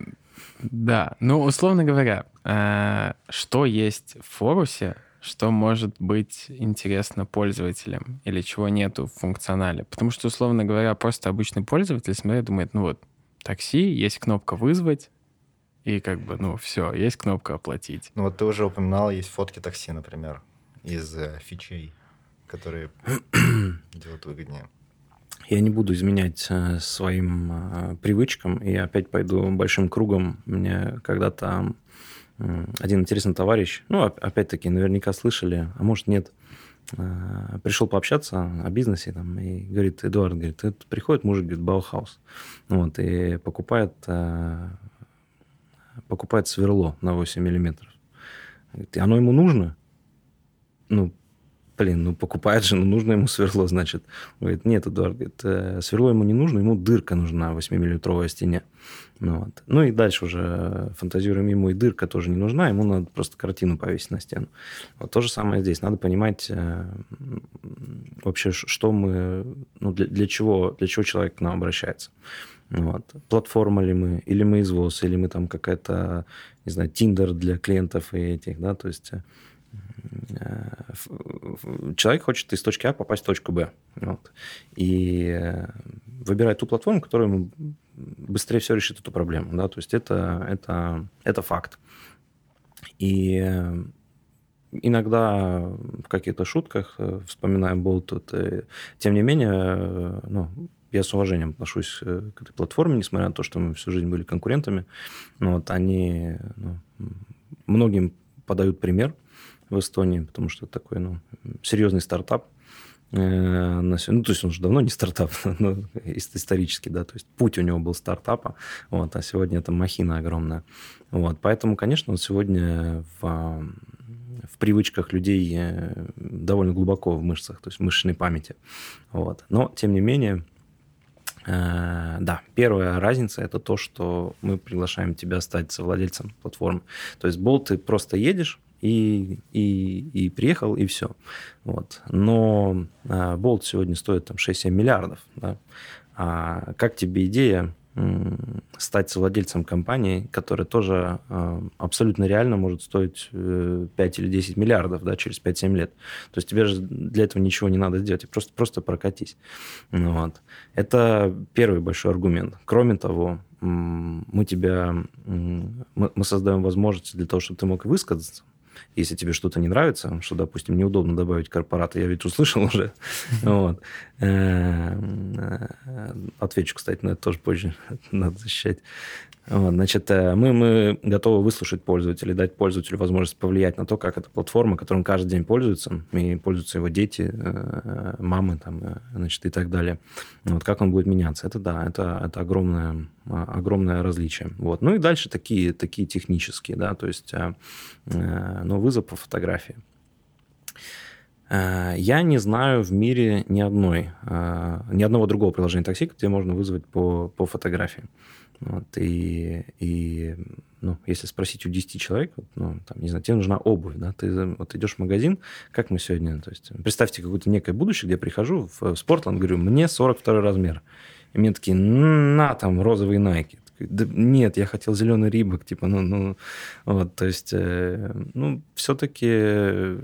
да. Ну, условно говоря, э, что есть в форусе, что может быть интересно пользователям или чего нету в функционале. Потому что, условно говоря, просто обычный пользователь смотрит, думает, ну вот, такси, есть кнопка «вызвать», и как бы, ну, все, есть кнопка «оплатить». Ну вот ты уже упоминал, есть фотки такси, например из э, фичей, которые делают выгоднее? Я не буду изменять э, своим э, привычкам и опять пойду большим кругом. Мне когда-то один интересный товарищ, ну, опять-таки, наверняка слышали, а может, нет, э, пришел пообщаться о бизнесе там, и говорит, Эдуард, говорит, это приходит мужик, говорит, Баухаус, вот, и покупает, э, покупает сверло на 8 миллиметров. Говорит, оно ему нужно? ну, блин, ну покупает же, ну нужно ему сверло, значит. Говорит, нет, Эдуард, говорит, э, сверло ему не нужно, ему дырка нужна 8-миллиметровая стене. Ну, вот. ну и дальше уже фантазируем ему, и дырка тоже не нужна, ему надо просто картину повесить на стену. Вот то же самое здесь. Надо понимать э, вообще, что мы, ну для, для, чего, для чего человек к нам обращается. Вот. Платформа ли мы, или мы извоз, или мы там какая-то, не знаю, Тиндер для клиентов и этих, да, то есть Э, человек хочет из точки А попасть в точку Б. Вот. И э, выбирает ту платформу, которая ему быстрее всего решит эту проблему. Да? То есть это, это, это факт. И э, иногда в каких-то шутках вспоминаем болт, тем не менее, ну, я с уважением отношусь к этой платформе, несмотря на то, что мы всю жизнь были конкурентами. Но вот они ну, многим подают пример – в Эстонии, потому что это такой ну, серьезный стартап. Э, ну, то есть он уже давно не стартап, но исторически, да, то есть путь у него был стартапа, вот, а сегодня это махина огромная. Вот, поэтому, конечно, сегодня в, в привычках людей э, довольно глубоко в мышцах, то есть в мышечной памяти. Вот. Но, тем не менее, э, да, первая разница это то, что мы приглашаем тебя стать совладельцем платформы. То есть болт ты просто едешь, и, и, и приехал, и все. Вот. Но а, Болт сегодня стоит там 6-7 миллиардов. Да? А как тебе идея стать совладельцем компании, которая тоже э, абсолютно реально может стоить э, 5 или 10 миллиардов да, через 5-7 лет. То есть тебе же для этого ничего не надо сделать, просто, просто прокатись. Вот. Это первый большой аргумент. Кроме того, мы тебя мы создаем возможности для того, чтобы ты мог высказаться, если тебе что-то не нравится, что, допустим, неудобно добавить корпората, я ведь услышал уже, вот. Э, э, отвечу, кстати, на это тоже позже, надо защищать. Значит, э, мы, мы готовы выслушать пользователя, дать пользователю возможность повлиять на то, как эта платформа, которой он каждый день пользуется, и пользуются его дети, мамы, там, значит, и так далее. Вот, как он будет меняться. Это да, это, это огромное, огромное различие. Вот. Ну и дальше такие, такие технические, да, то есть ну, вызов по фотографии. Э, я не знаю в мире ни одной, э, ни одного другого приложения такси, где можно вызвать по, по фотографии. Вот, и, и ну, если спросить у 10 человек, ну, там, не знаю, тебе нужна обувь, да, ты вот идешь в магазин, как мы сегодня, то есть представьте какое-то некое будущее, где я прихожу в, в Спортланд, говорю, мне 42 размер. И мне такие, на, там, розовые найки. Да, нет, я хотел зеленый рибок, типа, ну, ну, вот, то есть, э, ну, все-таки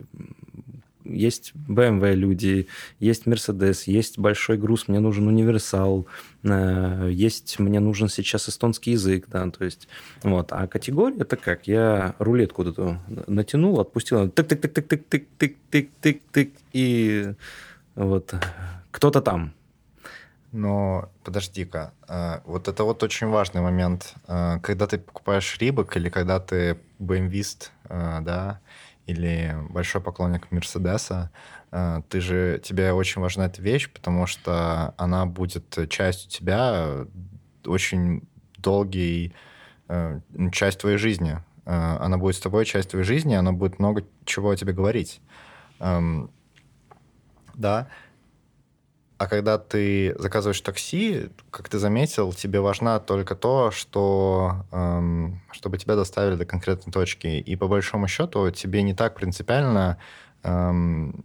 есть BMW люди, есть Mercedes, есть большой груз, мне нужен универсал, э, есть мне нужен сейчас эстонский язык, да, то есть вот. А категория это как? Я рулетку вот эту натянул, отпустил, тык-тык-тык-тык-тык-тык-тык-тык-тык, и вот кто-то там. Но подожди-ка, а, вот это вот очень важный момент. А, когда ты покупаешь Рибок или когда ты BMW-ист, а, да, или большой поклонник Мерседеса, ты же, тебе очень важна эта вещь, потому что она будет частью тебя очень долгий, часть твоей жизни. Она будет с тобой часть твоей жизни, она будет много чего о тебе говорить. Да, а когда ты заказываешь такси, как ты заметил, тебе важна только то, что эм, чтобы тебя доставили до конкретной точки. И по большому счету тебе не так принципиально, эм,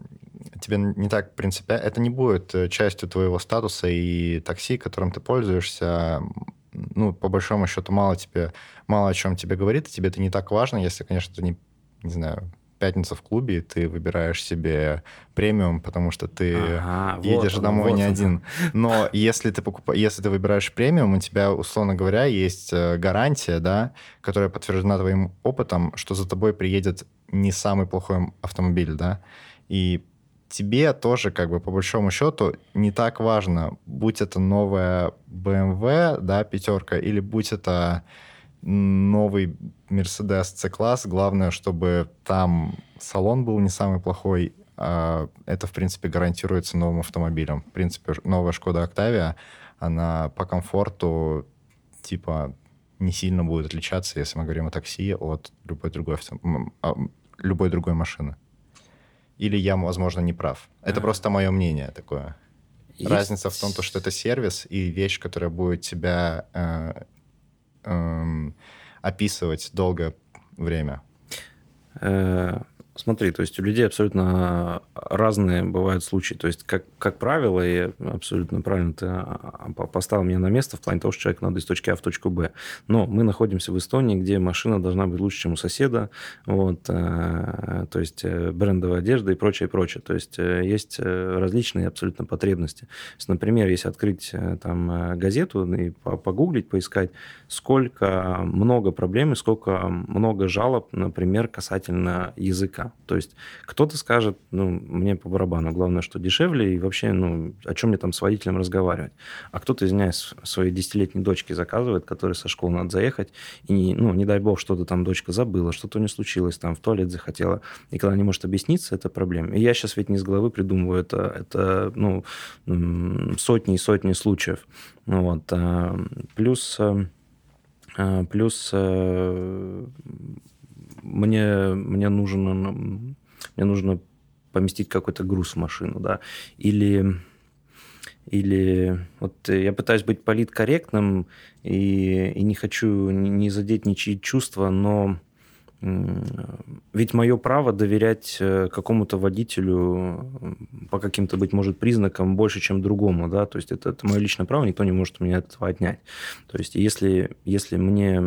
тебе не так принципиально, это не будет частью твоего статуса и такси, которым ты пользуешься, ну, по большому счету, мало тебе, мало о чем тебе говорит, тебе это не так важно, если, конечно, ты не, не знаю, пятница в клубе, и ты выбираешь себе премиум, потому что ты ага, едешь вот домой он, не вот один. Но если ты покуп... если ты выбираешь премиум, у тебя, условно говоря, есть э, гарантия, да, которая подтверждена твоим опытом, что за тобой приедет не самый плохой автомобиль, да, и тебе тоже, как бы, по большому счету, не так важно, будь это новая BMW, да, пятерка, или будь это новый Mercedes C-класс. Главное, чтобы там салон был не самый плохой. А это, в принципе, гарантируется новым автомобилем. В принципе, новая Шкода Octavia, она по комфорту, типа, не сильно будет отличаться, если мы говорим о такси, от любой другой, авто... А, любой другой машины. Или я, возможно, не прав. Это а. просто мое мнение такое. Есть... Разница в том, что это сервис и вещь, которая будет тебя э, эм, описывать долгое время? Э, Смотри, то есть у людей абсолютно разные бывают случаи. То есть, как, как правило, и абсолютно правильно ты а, а, поставил меня на место в плане того, что человек надо из точки А в точку Б. Но мы находимся в Эстонии, где машина должна быть лучше, чем у соседа. Вот, э, то есть э, брендовая одежда и прочее, прочее. То есть э, есть различные абсолютно потребности. Есть, например, если открыть там газету и погуглить, поискать, сколько много проблем и сколько много жалоб, например, касательно языка языка. То есть кто-то скажет, ну, мне по барабану, главное, что дешевле, и вообще, ну, о чем мне там с водителем разговаривать. А кто-то, извиняюсь, своей десятилетней дочке заказывает, которой со школы надо заехать, и, ну, не дай бог, что-то там дочка забыла, что-то не случилось, там в туалет захотела, и когда не может объясниться, это проблема. И я сейчас ведь не с головы придумываю, это, это ну, сотни и сотни случаев. Ну, вот. А, плюс а, Плюс э, мне, мне нужно, мне нужно поместить какой-то груз в машину, да, или или вот я пытаюсь быть политкорректным и, и не хочу не задеть ничьи чувства, но ведь мое право доверять э, какому-то водителю по каким-то, быть может, признакам больше, чем другому, да, то есть это, это мое личное право, никто не может меня этого отнять. То есть если, если мне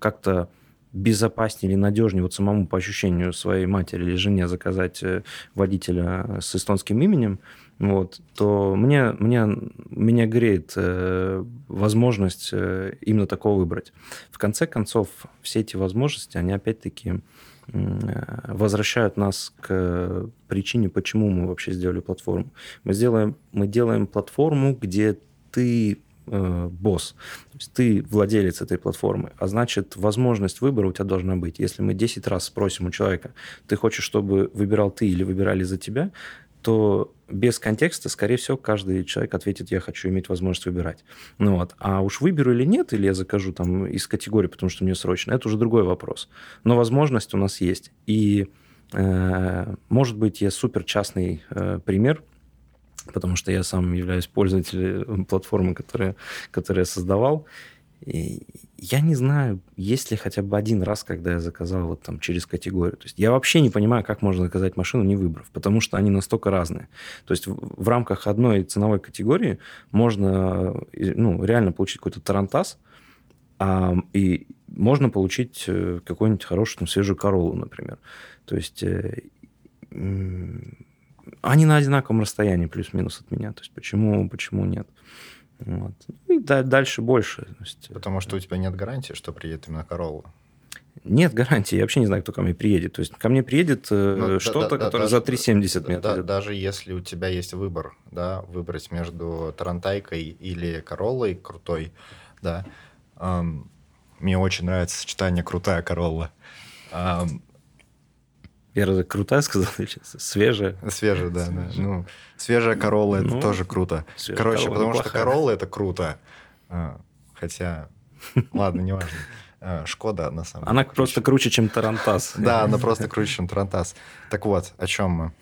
как-то безопаснее или надежнее вот самому по ощущению своей матери или жене заказать э, водителя с эстонским именем, вот, то мне, мне, меня греет э, возможность э, именно такого выбрать. В конце концов, все эти возможности, они опять-таки э, возвращают нас к причине, почему мы вообще сделали платформу. Мы, сделаем, мы делаем платформу, где ты э, босс. То есть ты владелец этой платформы, а значит, возможность выбора у тебя должна быть. Если мы 10 раз спросим у человека, ты хочешь, чтобы выбирал ты или выбирали за тебя, то без контекста, скорее всего, каждый человек ответит, я хочу иметь возможность выбирать. Ну вот. А уж выберу или нет, или я закажу там из категории, потому что мне срочно, это уже другой вопрос. Но возможность у нас есть. И, э, может быть, я супер частный э, пример – потому что я сам являюсь пользователем платформы, которая, которую я создавал. И я не знаю, есть ли хотя бы один раз, когда я заказал вот там через категорию. То есть я вообще не понимаю, как можно заказать машину, не выбрав, потому что они настолько разные. То есть в, в рамках одной ценовой категории можно ну, реально получить какой-то тарантас, а, и можно получить э, какую-нибудь хорошую там, свежую королу, например. То есть э, они на одинаковом расстоянии плюс-минус от меня. То есть почему, почему нет? Вот. И дальше больше. Есть... Потому что у тебя нет гарантии, что приедет именно Королла. Нет гарантии, я вообще не знаю, кто ко мне приедет. То есть ко мне приедет э, ну, что-то, да, да, которое даже, за 3,70 мне да, Даже если у тебя есть выбор, да, выбрать между Тарантайкой или Короллой крутой, да, эм, мне очень нравится сочетание крутая Королла. Эм, я разве крутая сказал? Свежая? Свежая, да. да. Ну, свежая Королла это ну, тоже круто. Короче, потому неплохая. что Королла это круто. А, хотя, ладно, неважно. А, Шкода, на самом деле. Она просто круче, чем Тарантас. Да, она просто круче, чем Тарантас. Так вот, о чем мы?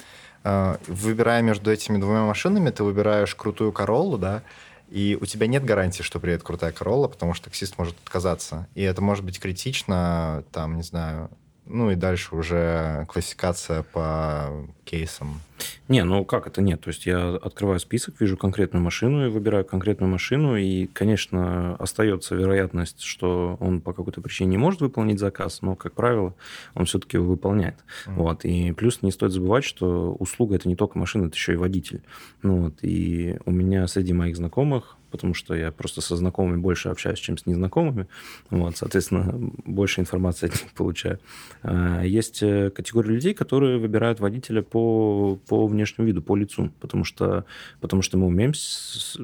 А, выбирая между этими двумя машинами, ты выбираешь крутую Короллу, да, и у тебя нет гарантии, что приедет крутая Королла, потому что таксист может отказаться. И это может быть критично, там, не знаю, ну и дальше уже классификация по кейсам. Не, ну как это нет? То есть я открываю список, вижу конкретную машину и выбираю конкретную машину, и, конечно, остается вероятность, что он по какой-то причине не может выполнить заказ, но, как правило, он все-таки его выполняет. Mm. Вот. И плюс не стоит забывать, что услуга это не только машина, это еще и водитель. Ну, вот. И у меня среди моих знакомых потому что я просто со знакомыми больше общаюсь, чем с незнакомыми. Вот, соответственно, больше информации от них получаю. А, есть э, категория людей, которые выбирают водителя по, по внешнему виду, по лицу, потому что, потому что мы умеем с,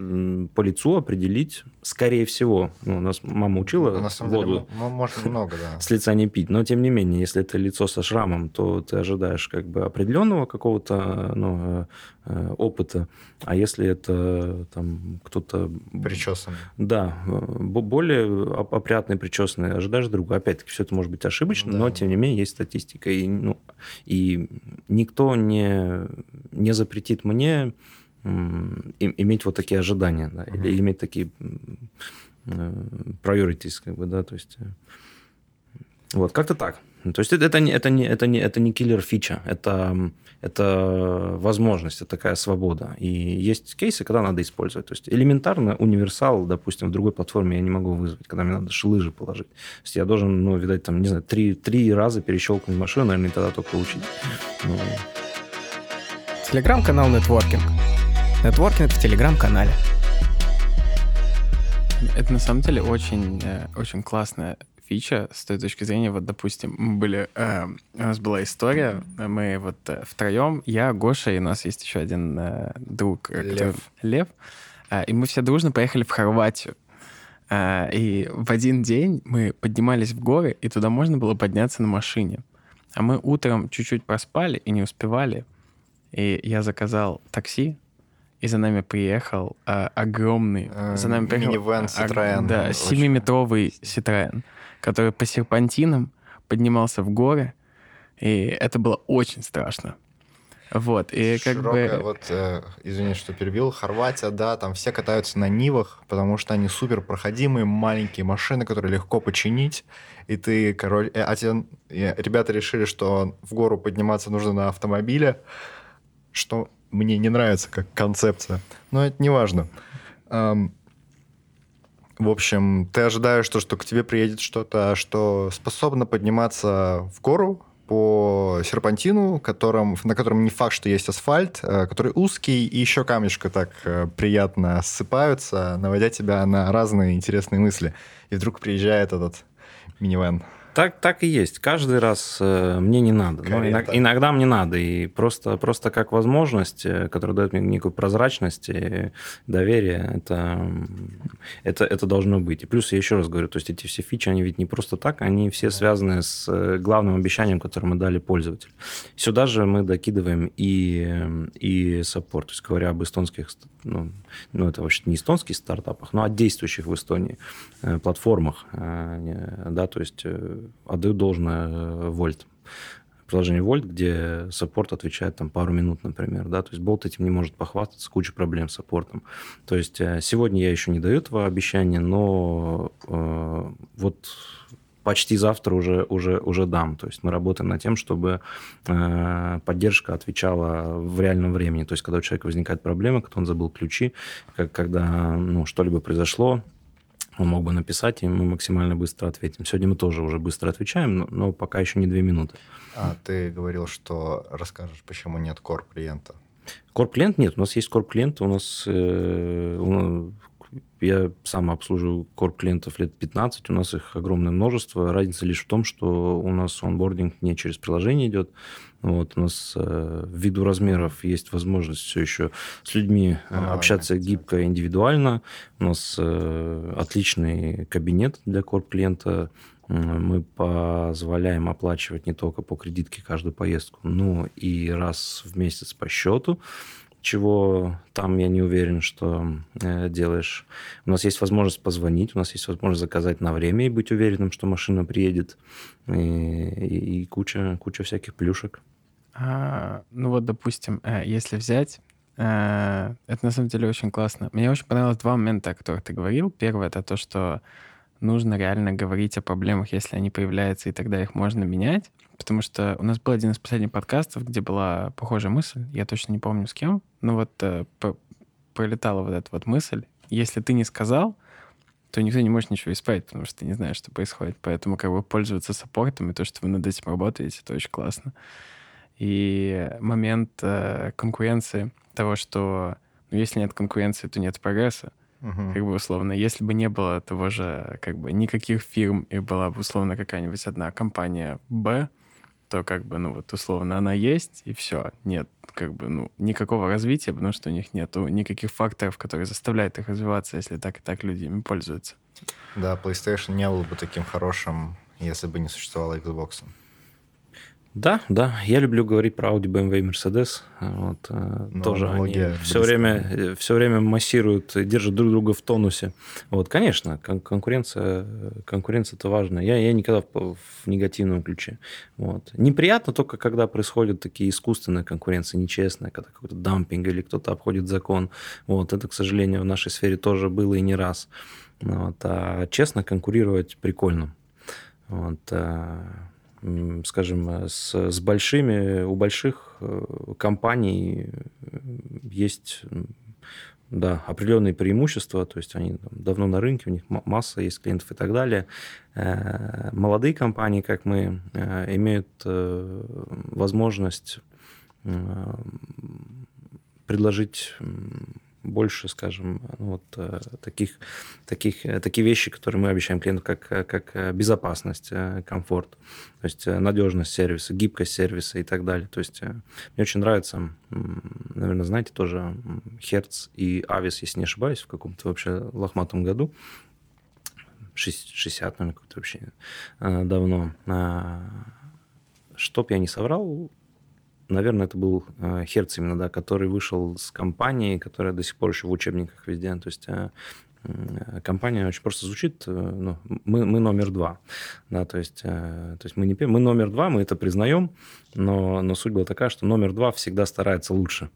по лицу определить, скорее всего, ну, у нас мама учила ну, на самом воду деле, можно много, да. с лица не пить, но тем не менее, если это лицо со шрамом, то ты ожидаешь как бы определенного какого-то ну, э, опыта, а если это там кто-то Причесанный. Да, более опрятный, причесанный, ожидаешь друга. Опять-таки, все это может быть ошибочно, да. но, тем не менее, есть статистика. И, ну, и никто не, не запретит мне иметь вот такие ожидания, да, угу. или иметь такие priorities, как бы, да, то есть... Э, вот, как-то так. То есть это, это, не, это, не, это, не, это не киллер-фича, это, это возможность, это такая свобода. И есть кейсы, когда надо использовать. То есть элементарно универсал, допустим, в другой платформе я не могу вызвать, когда мне надо лыжи положить. То есть я должен, ну, видать, там, не знаю, три, три раза перещелкнуть машину, наверное, и тогда только учить. Ну... Телеграм-канал Нетворкинг. Нетворкинг в Телеграм-канале. Это на самом деле очень, э, очень классная фича с той точки зрения, вот, допустим, мы были, э, у нас была история, мы вот э, втроем, я, Гоша, и у нас есть еще один э, друг, э, Лев. Который, Лев, э, и мы все дружно поехали в Хорватию. Э, и в один день мы поднимались в горы, и туда можно было подняться на машине. А мы утром чуть-чуть проспали и не успевали. И я заказал такси, и за нами приехал э, огромный... Э, за нами приехал... Минивэн Citroёn. Да, 7-метровый Citroёn который по серпантинам поднимался в горы, и это было очень страшно. Вот, и как Широкая, бы... Вот, э, извини, что перебил, Хорватия, да, там все катаются на Нивах, потому что они супер проходимые, маленькие машины, которые легко починить, и ты, король... Э, а те, э, ребята решили, что в гору подниматься нужно на автомобиле, что мне не нравится как концепция, но это не важно. В общем, ты ожидаешь то, что к тебе приедет что-то, что способно подниматься в гору по серпантину, которым, на котором не факт, что есть асфальт, э, который узкий, и еще камешка так э, приятно ссыпаются, наводя тебя на разные интересные мысли. И вдруг приезжает этот минивэн. Так, так и есть. Каждый раз э, мне не надо. Но иногда, иногда мне надо. И просто, просто как возможность, э, которая дает мне некую прозрачность и доверие, это, это, это должно быть. И плюс я еще раз говорю, то есть эти все фичи, они ведь не просто так, они все связаны с э, главным обещанием, которое мы дали пользователю. Сюда же мы докидываем и, и support. То есть говоря об эстонских, ну, ну это вообще не эстонских стартапах, но о действующих в Эстонии платформах. Да, то есть отдаю должное э, Wolt. Приложение Wolt, где support отвечает там пару минут, например, да, то есть Bolt этим не может похвастаться, куча проблем с support ом. То есть э, сегодня я еще не даю этого обещания, но э, вот почти завтра уже, уже, уже дам. То есть мы работаем над тем, чтобы э, поддержка отвечала в реальном времени. То есть когда у человека возникает проблема, когда он забыл ключи, как, когда ну, что-либо произошло, он мог бы написать, и мы максимально быстро ответим. Сегодня мы тоже уже быстро отвечаем, но, но пока еще не две минуты. А ты говорил, что расскажешь, почему нет корп-клиента? Корп-клиент нет, у нас есть корп-клиент, у нас, э, я сам обслуживаю корп-клиентов лет 15, у нас их огромное множество. Разница лишь в том, что у нас онбординг не через приложение идет, вот, у нас э, ввиду размеров есть возможность все еще с людьми э, общаться гибко и индивидуально. У нас э, отличный кабинет для корп-клиента. Мы позволяем оплачивать не только по кредитке каждую поездку, но и раз в месяц по счету чего там я не уверен, что э, делаешь. У нас есть возможность позвонить, у нас есть возможность заказать на время и быть уверенным, что машина приедет, и, и, и куча, куча всяких плюшек. А, ну вот, допустим, э, если взять, э, это на самом деле очень классно. Мне очень понравилось два момента, о которых ты говорил. Первое — это то, что нужно реально говорить о проблемах, если они появляются, и тогда их можно менять. Потому что у нас был один из последних подкастов, где была похожая мысль, я точно не помню с кем, но вот э, пролетала вот эта вот мысль. Если ты не сказал, то никто не может ничего исправить, потому что ты не знаешь, что происходит. Поэтому как бы пользоваться саппортом и то, что вы над этим работаете, это очень классно. И момент э, конкуренции, того, что ну, если нет конкуренции, то нет прогресса. Uh-huh. Как бы условно, если бы не было того же, как бы никаких фирм, и была бы условно какая-нибудь одна компания Б, то как бы, ну вот условно она есть, и все. Нет, как бы, ну, никакого развития, потому что у них нету никаких факторов, которые заставляют их развиваться, если так и так люди ими пользуются. Да, PlayStation не был бы таким хорошим, если бы не существовало Xbox. Да, да, я люблю говорить про Audi, BMW и Mercedes. Вот, э, ну, тоже они все время, э, все время массируют, держат друг друга в тонусе. Вот, конечно, кон- конкуренция, конкуренция это важно. Я, я никогда в, в негативном ключе. Вот. Неприятно только, когда происходят такие искусственные конкуренции, нечестные, когда какой-то дампинг или кто-то обходит закон. Вот, это, к сожалению, в нашей сфере тоже было и не раз. Вот, а честно конкурировать прикольно. Вот, а скажем, э, с, с большими, у больших э, компаний э, есть да, определенные преимущества, то есть они давно на рынке, у них масса есть клиентов и так далее. Молодые компании, как мы, имеют возможность предложить больше, скажем, ну, вот э, таких, таких, э, такие вещи, которые мы обещаем клиенту, как, э, как безопасность, комфорт, то есть надежность сервиса, гибкость сервиса и так далее. То есть мне очень нравится, наверное, знаете, тоже Hertz и Avis, если не ошибаюсь, в каком-то вообще лохматом году, 60, наверное, как-то вообще давно. А, чтоб я не соврал, наверное, это был э, Херц именно, да, который вышел с компанией, которая до сих пор еще в учебниках везде. То есть э, компания очень просто звучит, э, ну, мы, мы номер два, да, то есть, то есть мы не мы номер два, мы это признаем, но, но суть была такая, что номер два всегда старается лучше.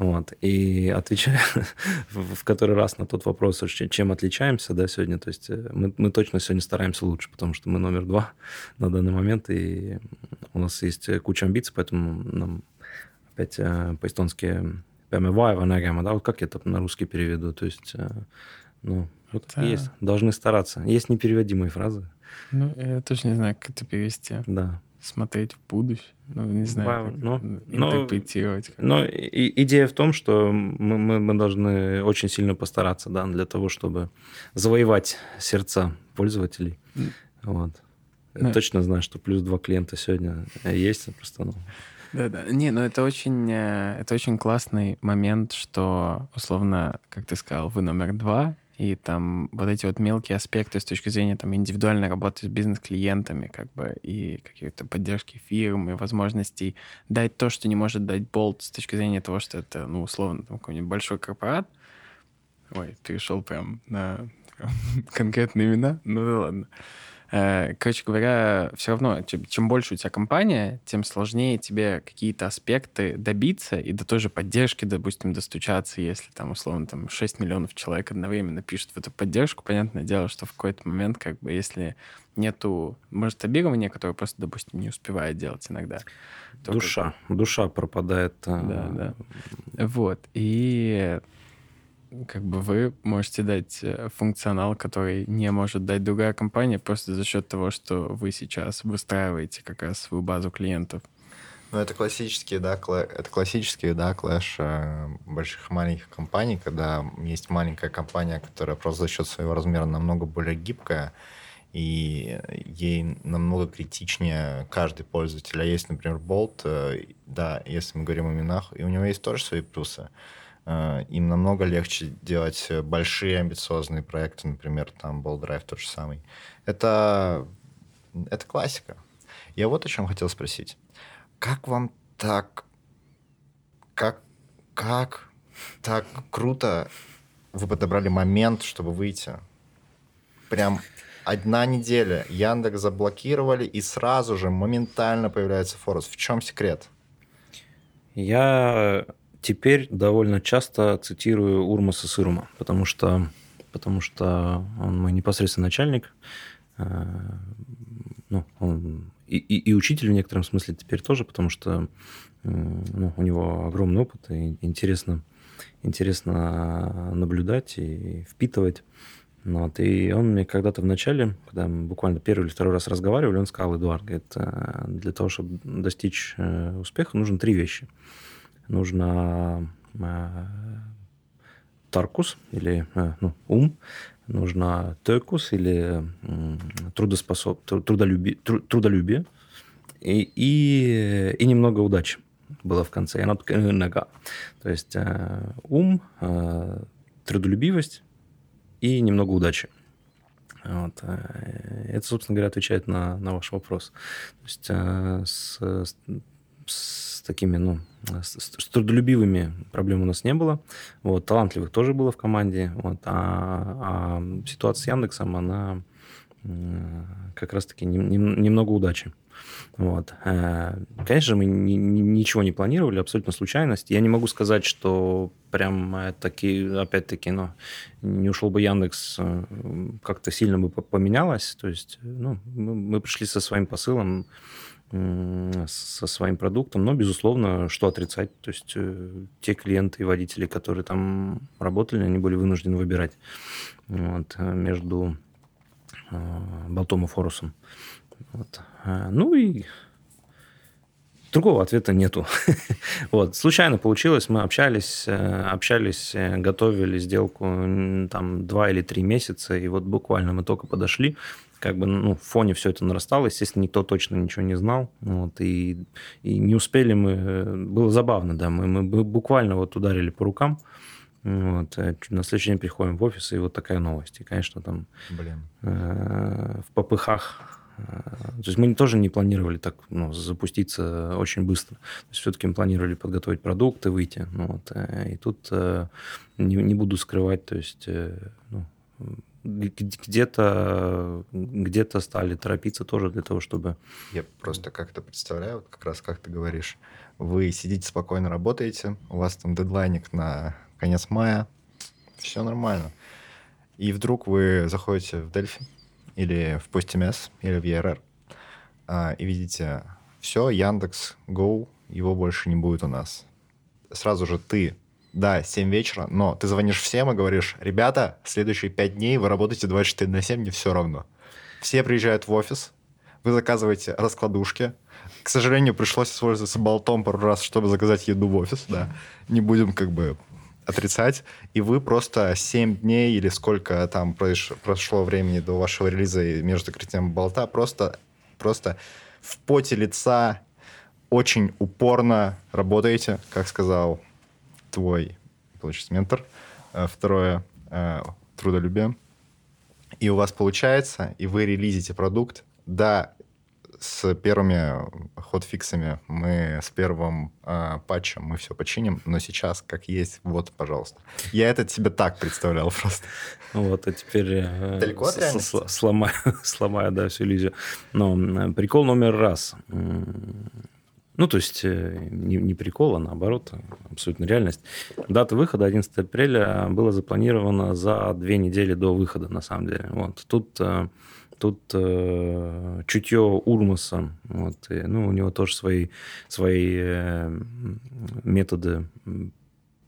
Вот. И отвечая в который раз на тот вопрос, чем отличаемся да, сегодня, то есть э, мы, мы точно сегодня стараемся лучше, потому что мы номер два на данный момент, и у нас есть куча амбиций, поэтому нам опять э, по-эстонски vaeva nägema, да, вот как я это на русский переведу, то есть, э, ну, вот это... есть, должны стараться. Есть непереводимые фразы. Ну, я точно не знаю, как это перевести. Да смотреть в будущее. Ну, не знаю, ну, интерпретировать. Но, но и, идея в том, что мы, мы, мы должны очень сильно постараться, да, для того, чтобы завоевать сердца пользователей. Mm. Вот. Я ну, точно знаю, что плюс два клиента сегодня есть, просто, ну... Да-да. Не, ну это очень, э, это очень классный момент, что, условно, как ты сказал, вы номер два, и там вот эти вот мелкие аспекты с точки зрения там индивидуальной работы с бизнес-клиентами, как бы, и какие-то поддержки фирм, и возможностей дать то, что не может дать болт с точки зрения того, что это, ну, условно, там какой-нибудь большой корпорат. Ой, перешел прям на конкретные имена. Ну да ладно. Э, короче говоря, все равно, чем больше у тебя компания, тем сложнее тебе какие-то аспекты добиться и до той же поддержки, допустим, достучаться, если там, условно, там 6 миллионов человек одновременно пишут в эту поддержку. Понятное дело, что в какой-то момент, как бы, если нету масштабирования, которое просто, допустим, не успевает делать иногда. Душа, как... душа пропадает. Э, да, да. Вот. И как бы вы можете дать э, функционал, который не может дать другая компания, просто за счет того, что вы сейчас выстраиваете как раз свою базу клиентов. Ну, это классический, да, кла- это классический, да, клэш э, больших и маленьких компаний, когда есть маленькая компания, которая просто за счет своего размера намного более гибкая, и ей намного критичнее каждый пользователь. А есть, например, Bolt, э, да, если мы говорим о именах, и у него есть тоже свои плюсы. Э, им намного легче делать большие амбициозные проекты, например, там Bolt Drive тот же самый. Это, это классика. Я вот о чем хотел спросить. Как вам так... Как... Как так круто вы подобрали момент, чтобы выйти? Прям одна неделя. Яндекс заблокировали, и сразу же моментально появляется Форус. В чем секрет? Я теперь довольно часто цитирую Урмаса Сырума, потому что, потому что он мой непосредственный начальник. Э, ну, он и, и, и учитель в некотором смысле теперь тоже, потому что ну, у него огромный опыт, и интересно, интересно наблюдать и впитывать. Вот, и он мне когда-то в начале, когда мы буквально первый или второй раз разговаривали, он сказал, Эдуард, говорит, «Э, для того, чтобы достичь э, успеха, нужно три вещи. Нужно э, таркус или ну, ум, нужно текус или трудоспособ... трудолюбие, трудолюбие и, и, и немного удачи было в конце. И она такая нога. То есть э, ум, э, трудолюбивость и немного удачи. Вот. Э, это, собственно говоря, отвечает на, на ваш вопрос. То есть э, с, с, с такими, ну, с, с трудолюбивыми проблем у нас не было. Вот, талантливых тоже было в команде. Вот, а, а ситуация с Яндексом, она как раз-таки не, не, немного удачи. Вот. Э, конечно мы ни, ни, ничего не планировали, абсолютно случайность. Я не могу сказать, что прям таки, опять-таки, ну, не ушел бы Яндекс, э, как-то сильно бы поменялось. То есть, ну, мы пришли со своим посылом, со своим продуктом, но, безусловно, что отрицать? То есть э, те клиенты и водители, которые там работали, они были вынуждены выбирать вот, между болтом и форусом. Вот. Ну и другого ответа нету. вот. Случайно получилось, мы общались, э, общались, э, готовили сделку там два или три месяца, и вот буквально мы только подошли, как бы ну, в фоне все это нарастало, естественно, никто точно ничего не знал, вот, и, и не успели мы, э, было забавно, да, мы, мы буквально вот ударили по рукам, вот. На следующий день приходим в офис, и вот такая новость. И, конечно, там Блин. Э, в попыхах то есть мы тоже не планировали так ну, запуститься очень быстро. То есть все-таки мы планировали подготовить продукты, выйти. Ну, вот, э, и тут э, не, не буду скрывать, то есть э, ну, где-то где стали торопиться тоже для того, чтобы... Я просто как-то представляю, вот как раз как ты говоришь, вы сидите спокойно, работаете, у вас там дедлайник на конец мая, все нормально. И вдруг вы заходите в Дельфи, или в PostMS, или в ERR, а, и видите, все, Яндекс, Go, его больше не будет у нас. Сразу же ты, да, 7 вечера, но ты звонишь всем и говоришь, ребята, следующие 5 дней вы работаете 24 на 7, мне все равно. Все приезжают в офис, вы заказываете раскладушки. К сожалению, пришлось использоваться болтом пару раз, чтобы заказать еду в офис, да. Не будем как бы отрицать, и вы просто 7 дней или сколько там прошло времени до вашего релиза между закрытием болта, просто, просто в поте лица очень упорно работаете, как сказал твой, получается, ментор. Э, второе, э, трудолюбие. И у вас получается, и вы релизите продукт. Да, с первыми ходфиксами мы с первым э, патчем мы все починим, но сейчас как есть, вот, пожалуйста. Я это себе так представлял просто. Вот, а теперь э, Далеко от с- сломаю, сломаю, да, всю иллюзию. Но прикол номер раз. Ну, то есть э, не, не прикол, а наоборот, абсолютно реальность. Дата выхода 11 апреля была запланирована за две недели до выхода, на самом деле. Вот. Тут э, Тут э, чутье Урмаса, вот, и, ну, у него тоже свои, свои методы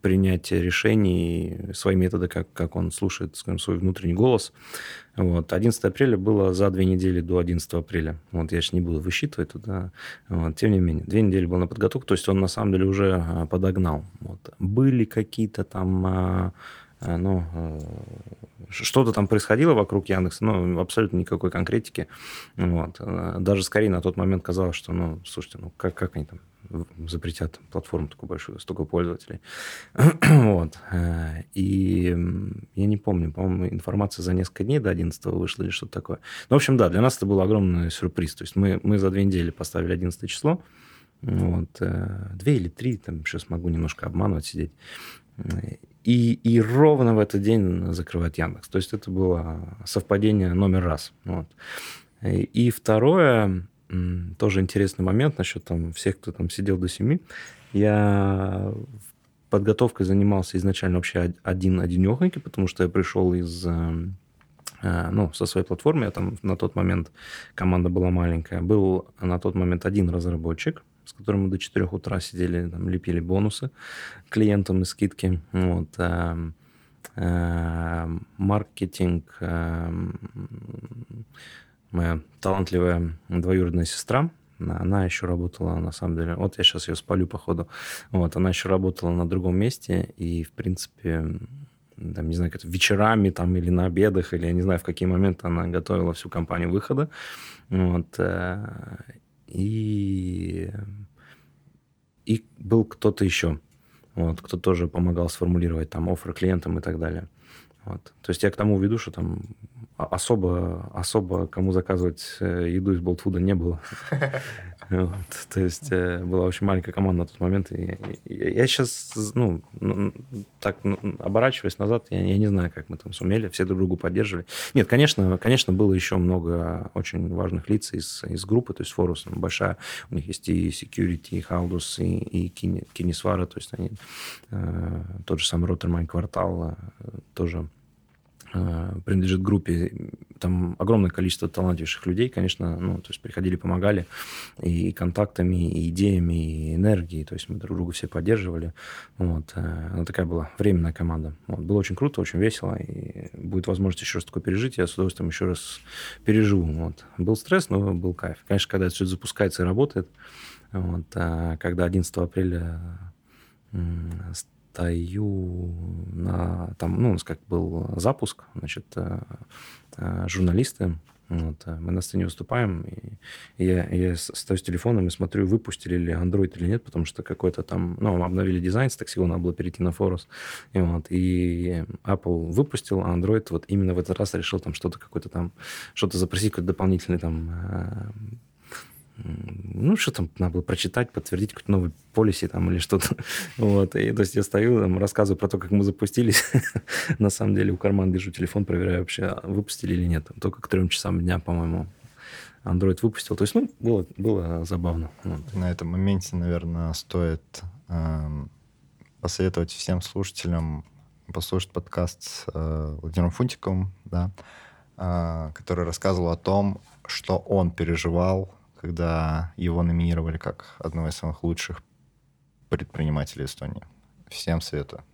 принятия решений, свои методы, как, как он слушает скажем, свой внутренний голос. Вот. 11 апреля было за две недели до 11 апреля. Вот я сейчас не буду высчитывать туда. Вот. Тем не менее, две недели был на подготовку, то есть он на самом деле уже а, подогнал. Вот. Были какие-то там а, а, ну, что-то там происходило вокруг Яндекса, но абсолютно никакой конкретики. Вот. Даже скорее на тот момент казалось, что, ну, слушайте, ну как, как они там запретят платформу такую большую, столько пользователей. вот. Э, и я не помню, по-моему, информация за несколько дней до 11 вышла или что-то такое. Ну, в общем, да, для нас это был огромный сюрприз. То есть мы, мы за две недели поставили 11 число, вот, э, две или три, там сейчас могу немножко обманывать, сидеть. И, и ровно в этот день закрывает Яндекс. То есть это было совпадение номер раз. Вот. И второе, тоже интересный момент насчет там всех, кто там сидел до семи. Я подготовкой занимался изначально вообще один-одинехонький, потому что я пришел из э, э, ну, со своей платформы, я там на тот момент команда была маленькая, был на тот момент один разработчик, с которым мы до 4 утра сидели, там, лепили бонусы клиентам и скидки. Вот. Эм, э, маркетинг, эм, моя талантливая двоюродная сестра, она еще работала, на самом деле, вот я сейчас ее спалю, походу, вот, она еще работала на другом месте, и, в принципе, там, не знаю, как вечерами там или на обедах, или я не знаю, в какие моменты она готовила всю компанию выхода, вот, э, и, и был кто-то еще, вот, кто тоже помогал сформулировать там офер клиентам и так далее. Вот. То есть я к тому веду, что там особо, особо кому заказывать э, еду из болтфуда не было. То есть э, была очень маленькая команда на тот момент. Я сейчас, ну, так оборачиваясь назад, я, не знаю, как мы там сумели, все друг другу поддерживали. Нет, конечно, конечно, было еще много очень важных лиц из, из группы, то есть Форус большая, у них есть и Security, и Халдус, и, и то есть они, э, тот же самый Роттермайн квартал тоже принадлежит группе, там огромное количество талантливейших людей, конечно, ну, то есть приходили, помогали и контактами, и идеями, и энергией, то есть мы друг друга все поддерживали, вот, э, она такая была временная команда. Вот, было очень круто, очень весело, и будет возможность еще раз такое пережить, я с удовольствием еще раз переживу, вот. Был стресс, но был кайф. Конечно, когда это все запускается и работает, вот, а когда 11 апреля стою на... Там, ну, у нас как был запуск, значит, э, э, журналисты, вот, э, мы на сцене выступаем, и я, я стою с телефоном и смотрю, выпустили ли Android или нет, потому что какой-то там, ну, обновили дизайн с Taxi, надо было перейти на Forus, и вот, и Apple выпустил, а Android вот именно в этот раз решил там что-то какое-то там, что-то запросить, какой-то дополнительный там ну, что там надо было прочитать, подтвердить какой-то новый полиси там или что-то. Вот. И, то есть я стою, там, рассказываю про то, как мы запустились. На самом деле у кармана держу телефон, проверяю вообще, выпустили или нет. Только к трем часам дня, по-моему, Android выпустил. То есть, ну, было, было забавно. Вот. На этом моменте, наверное, стоит э, посоветовать всем слушателям послушать подкаст с э, Владимиром Фунтиковым, да, э, который рассказывал о том, что он переживал когда его номинировали как одного из самых лучших предпринимателей Эстонии. Всем советую.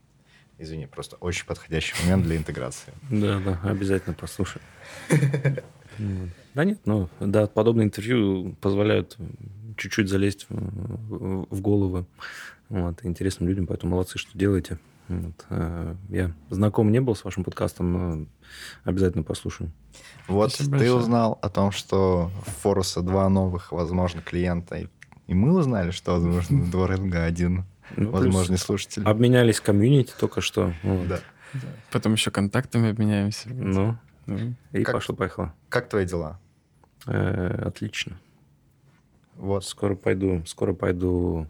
Извини, просто очень подходящий момент для интеграции. Да, да, обязательно послушай. Да нет, ну, да, подобные интервью позволяют чуть-чуть залезть в головы вот, интересным людям, поэтому молодцы, что делаете. Вот. Э, я знаком не был с вашим подкастом, но обязательно послушаю. Вот Спасибо ты большое. узнал о том, что в Форуса два новых, возможно, клиента. И мы узнали, что, возможно, два рынга один ну, возможный слушатель. Обменялись комьюнити только что. Вот. Да. да. Потом еще контактами обменяемся. Ну, ну. и как, пошло-поехало. Как твои дела? Э, отлично. Вот. Скоро пойду, скоро пойду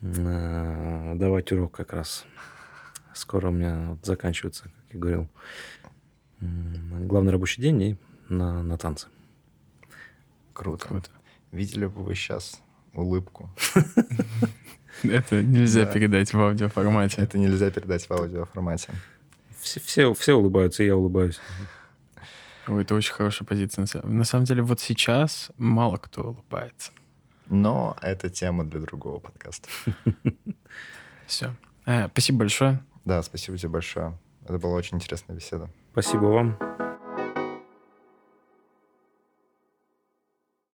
э, давать урок как раз. Скоро у меня вот заканчивается, как я говорил, главный рабочий день и на, на танцы. Круто. Круто. Видели бы вы сейчас улыбку? Это нельзя передать в аудиоформате. Это нельзя передать в аудиоформате. Все, все, все улыбаются, и я улыбаюсь. Ой, это очень хорошая позиция. На самом деле, вот сейчас мало кто улыбается. Но это тема для другого подкаста. Все. Э, спасибо большое. Да, спасибо тебе большое. Это была очень интересная беседа. Спасибо вам.